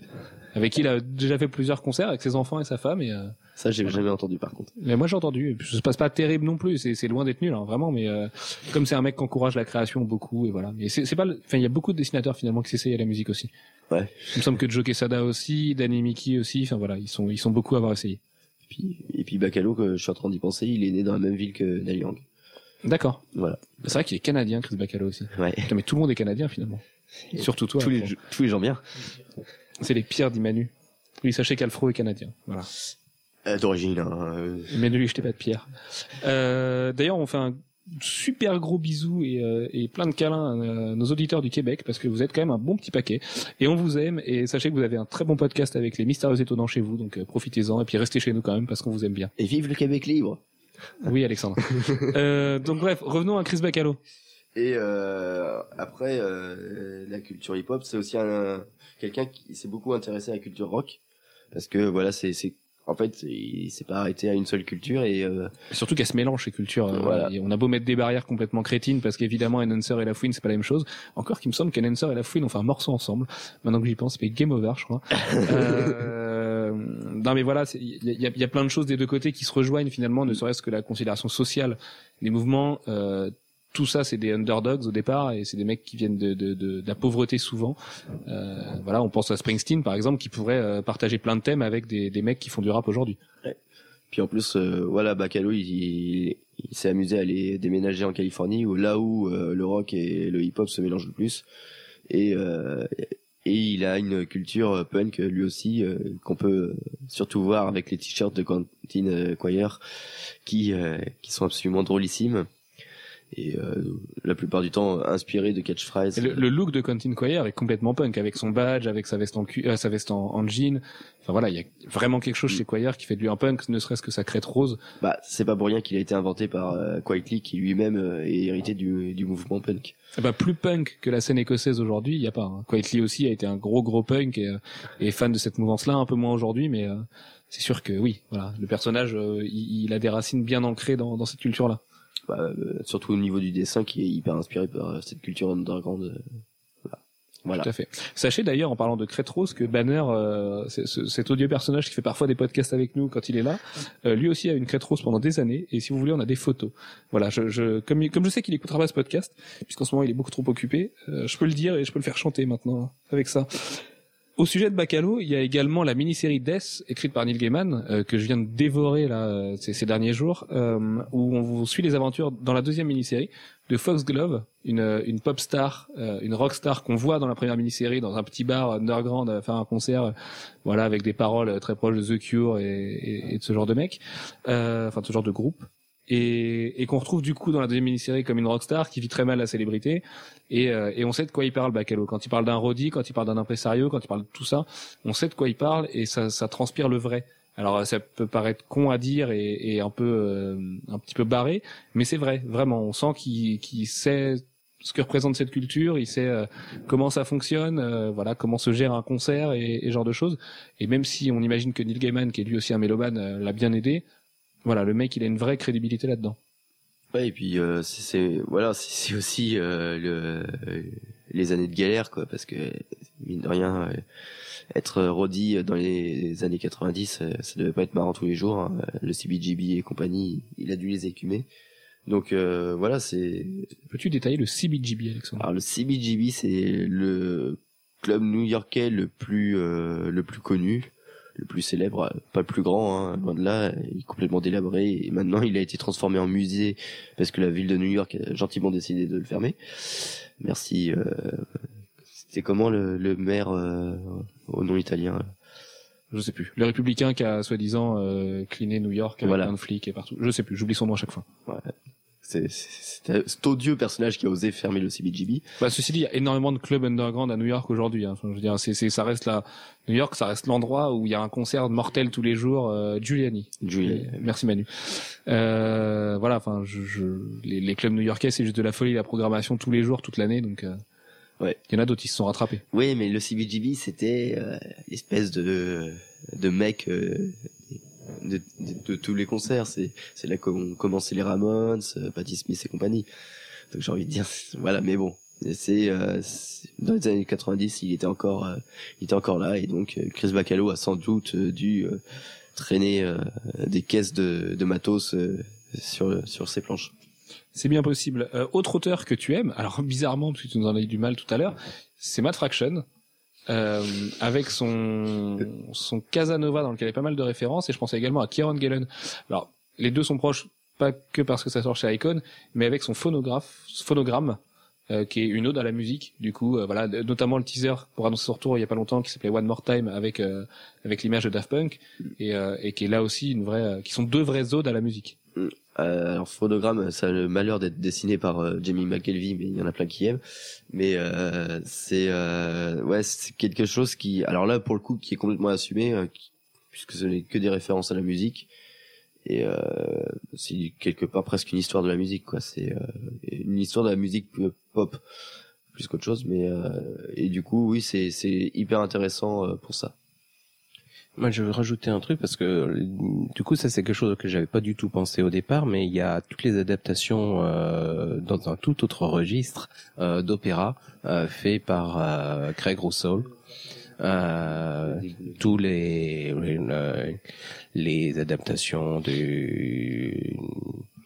avec qui il a déjà fait plusieurs concerts avec ses enfants et sa femme. Et, euh, Ça, j'ai jamais entendu par contre. mais moi, j'ai entendu. Ça se passe pas terrible non plus. C'est loin d'être nul, hein, vraiment. Mais euh, comme c'est un mec qui encourage la création beaucoup, et voilà. Et c'est pas. Enfin, il y a beaucoup de dessinateurs finalement qui s'essayent à la musique aussi. Ouais. Il me semble que Joe Quesada aussi, Danny Mickey aussi. Enfin voilà, ils sont ils sont beaucoup à avoir essayé. Et puis, et puis Bacalo, que je suis en train d'y penser, il est né dans la même ville que Neil Young. D'accord. Voilà. C'est vrai qu'il est canadien, Chris Bacalo aussi. Ouais. Putain, mais tout le monde est canadien finalement. Surtout toi. tous les, Alfro. tous les gens bien. C'est les pires d'Imanu. Oui, sachez qu'Alfro est canadien. Voilà. Euh, D'origine. Hein, euh, Mais ne lui jetez pas de pierre. Euh, D'ailleurs, on fait un super gros bisou et, euh, et plein de câlins à nos auditeurs du Québec parce que vous êtes quand même un bon petit paquet et on vous aime et sachez que vous avez un très bon podcast avec les mystérieux étonnants chez vous donc euh, profitez-en et puis restez chez nous quand même parce qu'on vous aime bien. Et vive le Québec libre. Oui Alexandre. <laughs> euh, donc bref, revenons à Chris Bacalo. Et euh, après, euh, la culture hip-hop, c'est aussi un quelqu'un qui s'est beaucoup intéressé à la culture rock, parce que voilà, c'est c'est en fait, il s'est pas arrêté à une seule culture et euh, Surtout qu'elle se mélange ces cultures. euh, Voilà. on a beau mettre des barrières complètement crétines parce qu'évidemment Enhancer et La Fouine c'est pas la même chose. Encore qu'il me semble qu'Enhancer et La Fouine ont fait un morceau ensemble. Maintenant que j'y pense, c'est Game Over, je crois. <laughs> euh, non mais voilà, il y a, y a plein de choses des deux côtés qui se rejoignent finalement, ne serait-ce que la considération sociale des mouvements. Euh, tout ça, c'est des underdogs au départ, et c'est des mecs qui viennent de, de, de, de la pauvreté souvent. Euh, voilà, on pense à Springsteen par exemple, qui pourrait euh, partager plein de thèmes avec des, des mecs qui font du rap aujourd'hui. puis en plus euh, voilà Bacalo il, il, s'est amusé à aller déménager en Californie où là où euh, le rock et le hip hop se mélangent le plus et euh, et il a une culture punk lui aussi euh, qu'on peut surtout voir avec les t-shirts de Quentin Quire qui euh, qui sont absolument drôlissimes et euh, la plupart du temps inspirés de catchphrases Et Le, le look de Quentin Quire est complètement punk, avec son badge, avec sa veste en cu- euh, sa veste en, en jean. Enfin voilà, il y a vraiment quelque chose chez Quire qui fait de lui un punk, ne serait-ce que sa crête rose. bah c'est pas pour rien qu'il a été inventé par euh, Quietly qui lui-même euh, est hérité du, du mouvement punk Eh ben, plus punk que la scène écossaise aujourd'hui, il y a pas. Hein. Quietly aussi a été un gros gros punk et, euh, et fan de cette mouvance-là, un peu moins aujourd'hui, mais euh, c'est sûr que oui, voilà, le personnage, euh, il, il a des racines bien ancrées dans, dans cette culture-là. Euh, surtout au niveau du dessin qui est hyper inspiré par euh, cette culture underground. euh, voilà. Tout à fait. Sachez d'ailleurs, en parlant de crête rose, que Banner, euh, cet odieux personnage qui fait parfois des podcasts avec nous quand il est là, euh, lui aussi a une crête rose pendant des années. Et si vous voulez, on a des photos. Voilà, je, je comme, comme je sais qu'il écoutera pas ce podcast, puisqu'en ce moment il est beaucoup trop occupé, euh, je peux le dire et je peux le faire chanter maintenant avec ça. Au sujet de Bacalo, il y a également la mini-série Death, écrite par Neil Gaiman, euh, que je viens de dévorer là euh, ces, derniers jours, euh, où on vous suit les aventures dans la deuxième mini-série de Foxglove, une, euh, une pop star, une rock star qu'on voit dans la première mini-série dans un petit bar underground à faire un concert, voilà, avec des paroles très proches de The Cure et, et- de ce genre de mec, enfin de ce genre de groupe. Et, et qu'on retrouve du coup dans la deuxième mini-série comme une rockstar qui vit très mal la célébrité. Et, euh, et on sait de quoi il parle Bacalo quand il parle d'un Roddy quand il parle d'un impresario quand il parle de tout ça on sait de quoi il parle et ça, ça transpire le vrai. Alors ça peut paraître con à dire et, et un peu euh, un petit peu barré mais c'est vrai vraiment. On sent qu'il qu'il sait ce que représente cette culture il sait euh, comment ça fonctionne euh, voilà comment se gère un concert et, et genre de choses. Et même si on imagine que Neil Gaiman qui est lui aussi un mélomane euh, l'a bien aidé voilà le mec il a une vraie crédibilité là-dedans Ouais, et puis euh, c'est- voilà, c'est aussi euh, le les années de galère quoi, parce que mine de rien, euh, être Roddy dans les années 90, euh, ça devait pas être marrant tous les jours. hein. Le CBGB et compagnie, il a dû les écumer. Donc euh, voilà, c'est peux-tu détailler le CBGB Alexandre? Alors le CBGB, c'est le club new-yorkais le plus euh, le plus connu, le plus célèbre, pas le plus grand, hein, loin de là, il est complètement délabré et maintenant il a été transformé en musée parce que la ville de New York a gentiment décidé de le fermer. Merci. Euh, C'était comment le, le maire euh, au nom italien? Là je sais plus le républicain qui a soi-disant euh, cliné New York avec Voilà. plein de flics et partout je sais plus j'oublie son nom à chaque fois C'est c'est- cet odieux personnage qui a osé fermer le CBGB. Bah, ceci dit, il y a énormément de clubs underground à New York aujourd'hui. Hein. Enfin, je veux dire, c'est, ça reste là. New York, ça reste l'endroit où il y a un concert mortel tous les jours. Euh, Giuliani. Julie. Euh, Merci Manu. Euh, voilà. Enfin, je, je, les, les clubs new-yorkais, c'est juste de la folie, la programmation tous les jours, toute l'année. Donc, euh, Ouais. Il y en a d'autres, ils se sont rattrapés. Oui, mais le CBGB, c'était euh, l'espèce de de mec euh, de, de, de tous les concerts. C'est c'est là qu'ont commencé les Ramones, euh, Patti Smith et compagnie. Donc j'ai envie de dire, <laughs> voilà, mais bon, c'est euh, dans les années 90, il était encore euh, il était encore là et donc euh, Chris Bacalo a sans doute euh, dû traîner des caisses de, de matos sur sur ses planches. C'est bien possible. Euh, autre auteur que tu aimes, alors bizarrement, parce que tu nous en as eu du mal tout à l'heure, c'est Matt Fraction. Euh, avec son son Casanova dans lequel il y a pas mal de références et je pensais également à Kieron Gillen. Alors les deux sont proches pas que parce que ça sort chez Icon, mais avec son phonographe, phonogramme euh, qui est une ode à la musique. Du coup, euh, voilà, notamment le teaser pour annoncer son retour il y a pas longtemps qui s'appelait One More Time avec euh, avec l'image de Daft Punk et, euh, et qui est là aussi une vraie, euh, qui sont deux vraies odes à la musique. Euh, alors phonogramme, ça a le malheur d'être dessiné par euh, Jamie McKelvey, mais il y en a plein qui aiment. Mais euh, c'est euh, ouais, c'est quelque chose qui, alors là pour le coup, qui est complètement assumé, euh, puisque ce n'est que des références à la musique et euh, c'est quelque part presque une histoire de la musique, quoi. C'est une histoire de la musique pop plus qu'autre chose, mais et du coup, oui, c'est c'est hyper intéressant pour ça. Je veux rajouter un truc parce que du coup, ça c'est quelque chose que j'avais pas du tout pensé au départ, mais il y a toutes les adaptations euh, dans un tout autre registre euh, d'opéra euh, fait par euh, Craig Russell. Euh, tous les les, adaptations du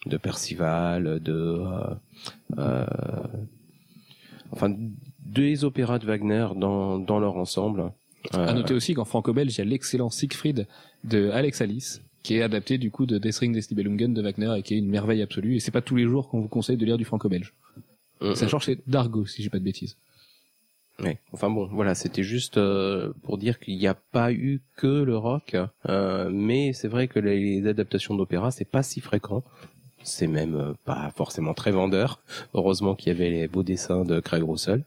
de Percival, de euh, euh, enfin des opéras de Wagner dans dans leur ensemble. Euh, À noter aussi qu'en franco-belge, il y a l'excellent Siegfried de Alex Alice, qui est adapté du coup de Des Ring des Nibelungen de Wagner et qui est une merveille absolue. Et c'est pas tous les jours qu'on vous conseille de lire du franco-belge. euh, Sachant que c'est Dargo, si j'ai pas de bêtises. Ouais. Enfin bon, voilà, c'était juste euh, pour dire qu'il n'y a pas eu que le rock, euh, mais c'est vrai que les, les adaptations d'opéra, c'est pas si fréquent. C'est même euh, pas forcément très vendeur. Heureusement qu'il y avait les beaux dessins de Craig Russell,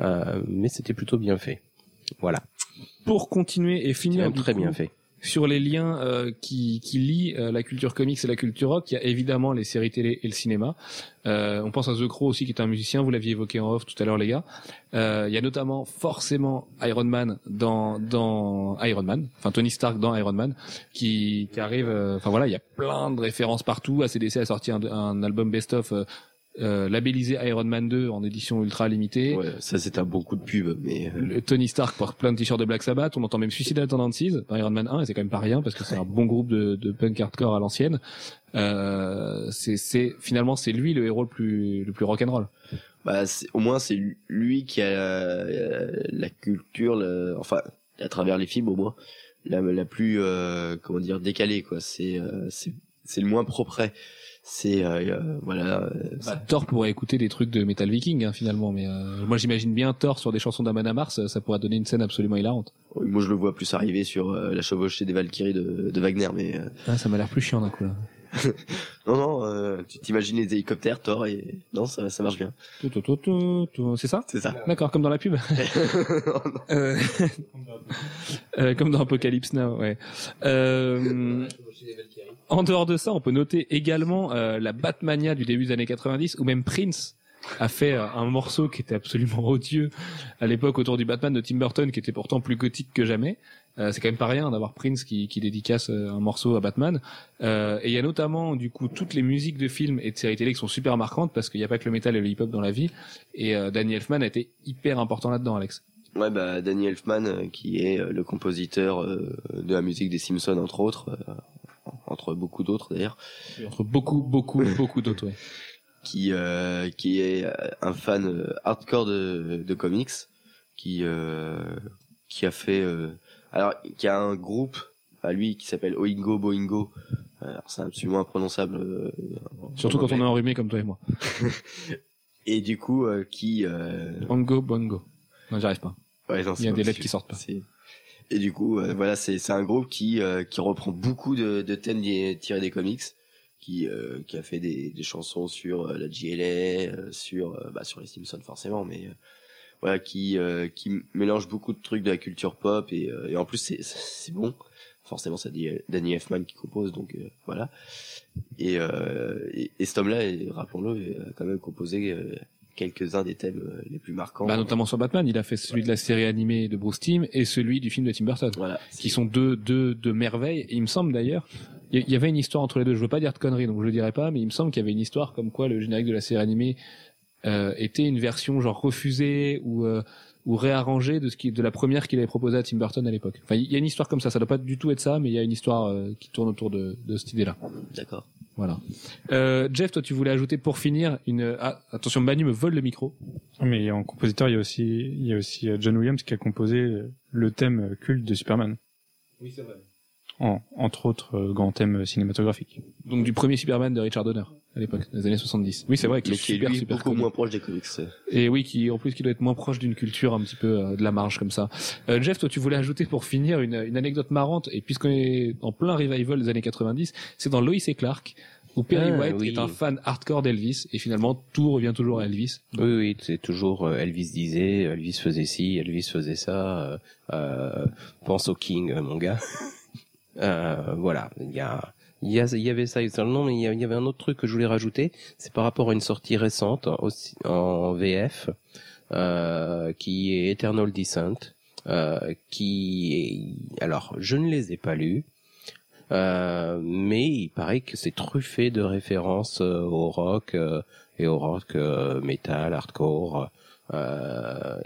euh, mais c'était plutôt bien fait. Voilà, Pour continuer et finir du très coup, bien fait. sur les liens euh, qui, qui lient euh, la culture comics et la culture rock, il y a évidemment les séries télé et le cinéma. Euh, on pense à The Crow aussi, qui est un musicien, vous l'aviez évoqué en off tout à l'heure les gars. Euh, il y a notamment forcément Iron Man dans, dans Iron Man, enfin Tony Stark dans Iron Man, qui, qui arrive, euh, enfin voilà, il y a plein de références partout. ACDC a sorti un, un album best-of euh, euh, labellisé Iron Man 2 en édition ultra limitée. Ouais, ça c'est un bon coup de pub, mais euh, Le Tony Stark porte plein de t-shirts de Black Sabbath. On entend même Suicidal Tendencies dans Iron Man 1 et c'est quand même pas rien parce que c'est un bon groupe de, de punk hardcore à l'ancienne. Euh, c'est, finalement c'est lui le héros le plus le plus rock'n'roll. bah, au moins c'est lui qui a la, la culture, le- enfin à travers les films au moins, la, la plus euh, comment dire décalée quoi. C'est euh, c'est c'est le moins propre. C'est euh, euh, voilà. euh, Bah, Thor pourrait écouter des trucs de Metal Viking hein, finalement, mais euh, moi j'imagine bien Thor sur des chansons d'Amon Mars, ça pourrait donner une scène absolument hilarante. moi je le vois plus arriver sur euh, la chevauchée des Valkyries de, de Wagner, mais euh, Ah, ça m'a l'air plus chiant d'un coup là. <laughs> non non, euh, tu t'imagines les hélicoptères, Thor et non ça ça marche bien. Tout, tout, tout, tout, tout. C'est ça? C'est ça. D'accord, comme dans la pub. <laughs> <laughs> Euh, euh, comme dans Apocalypse Now, ouais. Euh, en dehors de ça, on peut noter également euh, la Batmania du début des années 90, où même Prince a fait euh, un morceau qui était absolument <laughs> odieux à l'époque autour du Batman de Tim Burton, qui était pourtant plus gothique que jamais. Euh, c'est quand même pas rien d'avoir Prince qui, qui dédicace euh, un morceau à Batman. Euh, et il y a notamment du coup toutes les musiques de films et de séries télé qui sont super marquantes parce qu'il n'y a pas que le métal et le hip-hop dans la vie. Et Danny Elfman a été hyper important là-dedans, Alex. Ouais, bah, Danny Elfman, qui est le compositeur de la musique des Simpsons, entre autres, entre beaucoup d'autres d'ailleurs, Entre beaucoup, beaucoup, <laughs> beaucoup d'autres. Ouais. qui, euh, qui est euh, un fan euh, hardcore de, de comics, qui, euh, qui a fait... euh, alors, qui a un groupe à lui qui s'appelle Oingo Boingo. Alors, c'est absolument imprononçable. euh, Surtout quand on est enrhumé comme toi et moi. <laughs> Et du coup, euh, qui... Euh, Bongo, bongo. Non, j'arrive pas. Ouais, non, Il y a des lettres qui sortent pas. C'est- Et du coup, euh, voilà, c'est c'est un groupe qui euh, qui reprend beaucoup de, de thèmes tirés des comics, qui euh, qui a fait des, des chansons sur euh, la GLA, euh, sur euh, bah, sur les Simpsons forcément, mais voilà, qui qui mélange beaucoup de trucs de la culture pop et, et en plus c'est c'est bon. Forcément, c'est Danny- Elfman qui compose, donc voilà. Et, et, et cet homme-là, et rappelons-le, a quand même composé quelques-uns des thèmes euh, les plus marquants. Bah, notamment sur Batman, il a fait celui de la série animée de Bruce Timm et celui du film de Tim Burton. Voilà. Qui sont deux, deux, deux merveilles. Et il me semble d'ailleurs, il y- il y avait une histoire entre les deux. Je veux pas dire de conneries, donc je le dirai pas, mais il me semble qu'il y avait une histoire comme quoi le générique de la série animée euh, était une version genre refusée ou euh, ou réarrangée de ce qui de la première qu'il avait proposée à Tim Burton à l'époque. Enfin, il y a une histoire comme ça. Ça doit pas du tout être ça, mais il y a une histoire euh, qui tourne autour de, de cette idée-là. D'accord. Voilà. Euh, Jeff, toi, tu voulais ajouter pour finir une. Ah, attention, Manu me vole le micro. Mais en compositeur, il y a aussi, il y a aussi euh, John Williams qui a composé le thème culte de Superman. Oui, c'est vrai. En, entre autres euh, grands thèmes cinématographiques. Donc du premier Superman de Richard Donner à l'époque, des années 70. Oui, c'est vrai, qui est super lui super beaucoup connu. moins proche des comics. Et oui, qui en plus qui doit être moins proche d'une culture un petit peu euh, de la marge comme ça. Euh, Jeff, toi, tu voulais ajouter pour finir une, une anecdote marrante et puisqu'on est en plein revival des années 90, c'est dans Lois et Clark où Perry Ah, White oui. est un fan hardcore d'Elvis et finalement tout revient toujours à Elvis. Oui, oui, c'est toujours euh, Elvis disait, Elvis faisait ci, Elvis faisait ça. euh, euh, pense au King, euh, mon gars. <laughs> Euh, voilà, il y a, il y, a, il y avait ça mais il y, avait un autre truc que je voulais rajouter. C'est par rapport à une sortie récente aussi, en VF, euh, qui est Eternal Descent, euh, qui, alors, je ne les ai pas lus. Euh, mais il paraît que c'est truffé de références euh, au rock euh, et au rock euh, metal, hardcore,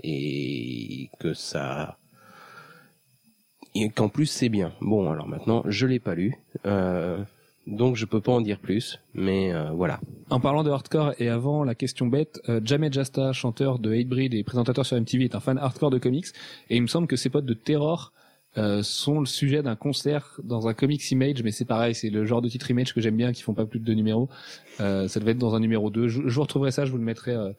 et que ça, et qu'en plus c'est bien. Bon, alors maintenant, je l'ai pas lu, euh, donc je peux pas en dire plus, mais euh, voilà. En parlant de hardcore et avant la question bête, euh, Jamie Jasta, chanteur de Hatebreed et présentateur sur MTV, est un fan hardcore de comics et il me semble que ses potes de Terror euh, sont le sujet d'un concert dans un comics image, mais c'est pareil, c'est le genre de titre image que j'aime bien, qui font pas plus de deux numéros. Euh, ça devait être dans un numéro 2. Je, je vous retrouverai ça, je vous le mettrai euh,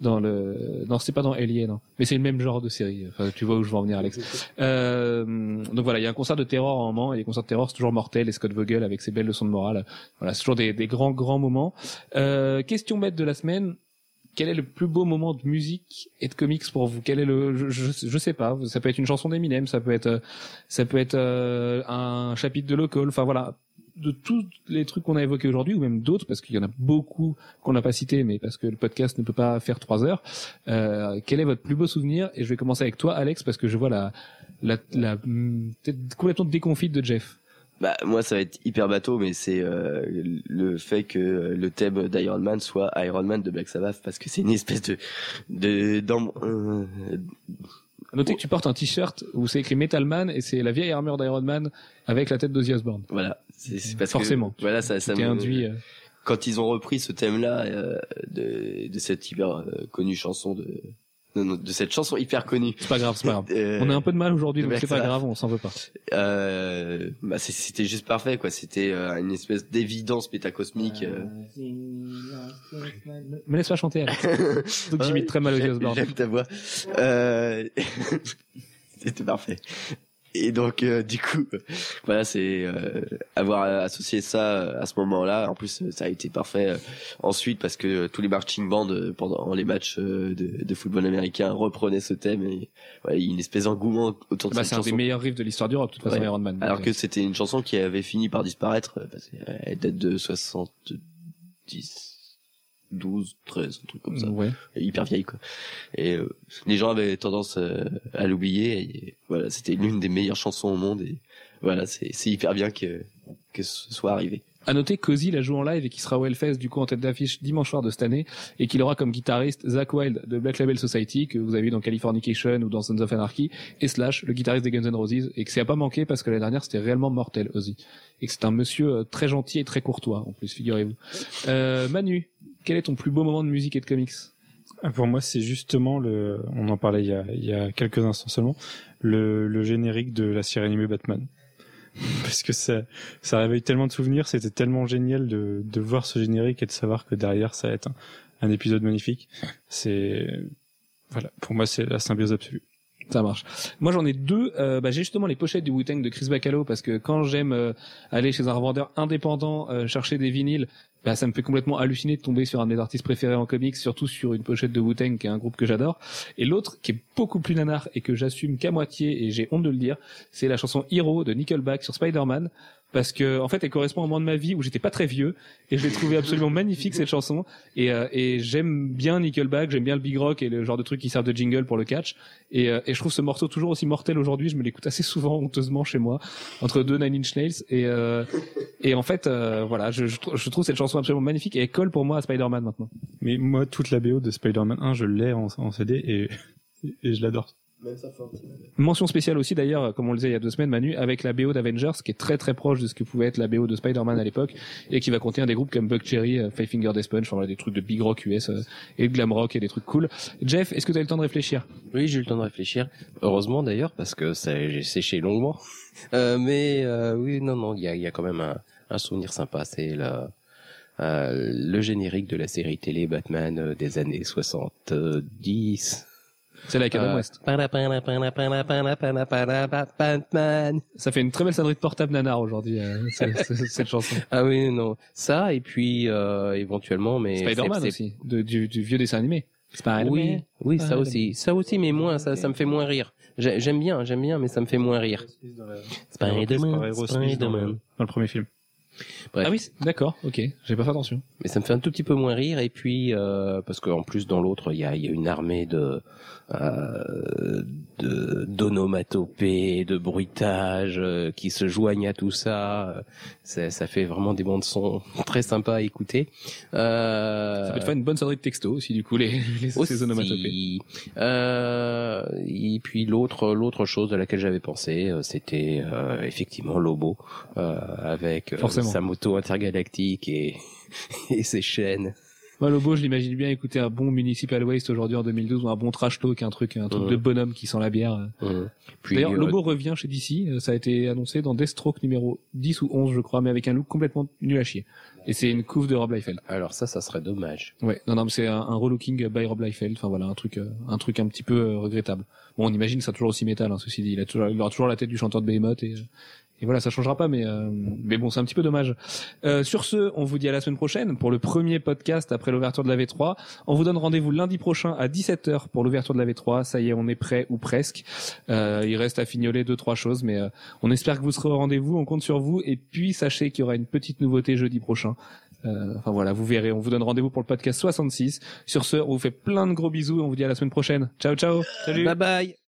dans le. Non, c'est pas dans Alien, non. Mais c'est le même genre de série. Enfin, tu vois où je veux en venir, Alex. Euh, donc voilà, il y a un concert de terror en moment, et les concerts de terror c'est toujours mortel. Et Scott Vogel avec ses belles leçons de morale. Voilà, c'est toujours des, des grands grands moments. Euh, question bête de la semaine quel est le plus beau moment de musique et de comics pour vous? Quel est le je, je, je sais pas, ça peut être une chanson d'Eminem, ça peut être euh, ça peut être euh, un chapitre de Local, enfin voilà, de tous les trucs qu'on a évoqués aujourd'hui ou même d'autres parce qu'il y en a beaucoup qu'on n'a pas cités mais parce que le podcast ne peut pas faire trois heures. Euh, quel est votre plus beau souvenir? Et je vais commencer avec toi Alex parce que je vois la la, la peut-être complètement déconfite de Jeff. Bah moi ça va être hyper bateau mais c'est euh, le fait que le thème d'Iron Man soit Iron Man de Black Sabbath parce que c'est une espèce de de dans, euh, Notez que tu portes un t-shirt où c'est écrit Metal Man et c'est la vieille armure d'Iron Man avec la tête d'Ozzy Osbourne. voilà c'est parce Forcément. que voilà ça ça induit euh, quand ils ont repris ce thème là de de cette hyper euh, connue chanson de non, de cette chanson hyper connue c'est pas grave, c'est pas grave. Euh, On a un peu de mal aujourd'hui donc c'est pas grave, on s'en veut pas. euh, bah c'était juste parfait quoi c'était euh, une espèce d'évidence métacosmique euh. Me laisse pas chanter. Donc <laughs> j'imite très mal J'aime- ta voix. Euh... <laughs> C'était parfait. Et donc euh, du coup, <laughs> voilà, c'est euh, avoir associé ça euh, à ce moment-là. En plus, euh, ça a été parfait euh, ensuite parce que tous les marching bands pendant les matchs euh, de, de football américain reprenaient ce thème et ouais, il y a une espèce d'engouement autour de Bah, cette c'est un des chanson. meilleurs riffs de l'histoire du rock, de toute façon, Ouais. Iron Man. Alors que c'était une chanson qui avait fini par disparaître parce qu'elle date de 70, 12, 13, un truc comme ça ouais. hyper vieille quoi. Et euh, les gens avaient tendance euh, à l'oublier. Et, voilà, c'était l'une des meilleures chansons au monde. Et voilà, c'est c'est hyper bien que que ce soit arrivé. À noter qu'Ozzy la joue en live et qui sera au du coup en tête d'affiche dimanche soir de cette année et qu'il aura comme guitariste Zach Wild de Black Label Society que vous avez vu dans Californication ou dans Sons of Anarchy et Slash le guitariste des Guns N' Roses et que c'est à pas manqué parce que l'année dernière c'était réellement mortel Ozzy et que c'est un monsieur euh, très gentil et très courtois en plus figurez-vous. Euh, Manu, quel est ton plus beau moment de musique et de comics? Ah, Pour moi, c'est justement le, on en parlait il y a, il y a quelques instants seulement, le, le générique de la série animée Batman. <laughs> Parce que ça, ça réveille tellement de souvenirs, c'était tellement génial de, de voir ce générique et de savoir que derrière ça va être un, un épisode magnifique. C'est, voilà, pour moi c'est la symbiose absolue. Ça marche. Moi j'en ai deux. Euh, bah, j'ai justement les pochettes du Wu-Tang de Chris Bacalo parce que quand j'aime euh, aller chez un revendeur indépendant euh, chercher des vinyles, bah, ça me fait complètement halluciner de tomber sur un de mes artistes préférés en comics, surtout sur une pochette de Wu-Tang qui est un groupe que j'adore. Et l'autre qui est beaucoup plus nanar et que j'assume qu'à moitié et j'ai honte de le dire, c'est la chanson Hero de Nickelback sur Spider-Man parce que en fait elle correspond à un moment de ma vie où j'étais pas très vieux et je l'ai trouvé absolument <laughs> magnifique cette chanson et, euh, et j'aime bien Nickelback, j'aime bien le big rock et le genre de trucs qui servent de jingle pour le catch et, euh, et je trouve ce morceau toujours aussi mortel aujourd'hui, je me l'écoute assez souvent honteusement chez moi entre deux Nine Inch Nails et euh, et en fait euh, voilà, je, je trouve cette chanson absolument magnifique et elle colle pour moi à Spider-Man maintenant. Mais moi, toute la BO de Spider-Man 1, je l'ai en, en CD et, et je l'adore. Mention spéciale aussi d'ailleurs, comme on le disait il y a deux semaines, Manu, avec la BO d'Avengers, qui est très très proche de ce que pouvait être la BO de Spider-Man à l'époque, et qui va contenir des groupes comme Buck Cherry, euh, Five Finger Death Punch, enfin voilà, des trucs de big rock US euh, et de glam rock et des trucs cool. Jeff, est-ce que tu as eu le temps de réfléchir? Oui, j'ai eu le temps de réfléchir. Heureusement d'ailleurs, parce que ça, j'ai séché longuement. <laughs> Euh, mais euh, oui, non, non, il y a, il y a quand même un, un souvenir sympa. C'est la, euh, le générique de la série télé Batman euh, des années 70. C'est la Adam Euh, West. Ça fait une très belle sonnerie de portable nanar aujourd'hui, <laughs> euh, cette chanson. Ah oui, non. Ça, et puis euh, éventuellement, mais... Spider-Man c'est- aussi, de- du, du vieux dessin animé. Spider-Man. Oui, oui, ça aussi, ça aussi, mais moins, ça, ça me fait moins rire. J'ai- J'aime bien, j'aime bien, mais ça me fait moins rire. Spider-Man, Spider-Man. dans le premier film. Bref. Ah oui, d'accord, ok, j'ai pas fait attention. mais ça me fait un tout petit peu moins rire et puis euh, parce qu'en plus dans l'autre il y a, y a une armée de euh, de d'onomatopées, de bruitages euh, qui se joignent à tout ça. Ça, ça fait vraiment des bandes son <laughs> très sympas à écouter. Euh, Ça peut te faire une bonne sonnerie de texto aussi, du coup, les, les aussi. ces onomatopées. Euh, et puis l'autre l'autre chose à laquelle j'avais pensé, euh, c'était euh, effectivement Lobo euh, avec Sa moto intergalactique et <laughs> et ses chaînes. Moi, Lobo, je l'imagine bien écouter un bon Municipal Waste aujourd'hui en 2012 ou un bon Trash Talk, un truc, un truc de bonhomme qui sent la bière. Puis D'ailleurs, euh, Lobo revient chez DC. euh, Ça a été annoncé dans Deathstroke numéro 10 ou 11, je crois, mais avec un look complètement nul à chier. Et c'est une couve de Rob Liefeld. alors ça, ça serait dommage. Ouais, non, non, mais c'est un, un relooking by Rob Liefeld. Enfin voilà, un truc, un truc un petit peu regrettable. Bon, on imagine que ça toujours aussi métal. Hein, ceci dit, il a toujours, il aura toujours la tête du chanteur de Behemoth et, et voilà, ça changera pas. Mais, euh, mais bon, c'est un petit peu dommage. Euh, sur ce, on vous dit à la semaine prochaine pour le premier podcast après l'ouverture de la V3. On vous donne rendez-vous lundi prochain à 17h pour l'ouverture de la V3. Ça y est, on est prêt ou presque. Euh, il reste à fignoler deux trois choses, mais euh, on espère que vous serez au rendez-vous. On compte sur vous. Et puis sachez qu'il y aura une petite nouveauté jeudi prochain. Euh, enfin voilà, vous verrez. On vous donne rendez-vous pour le podcast 66. Sur ce, on vous fait plein de gros bisous et on vous dit à la semaine prochaine. Ciao ciao. Salut. Bye bye.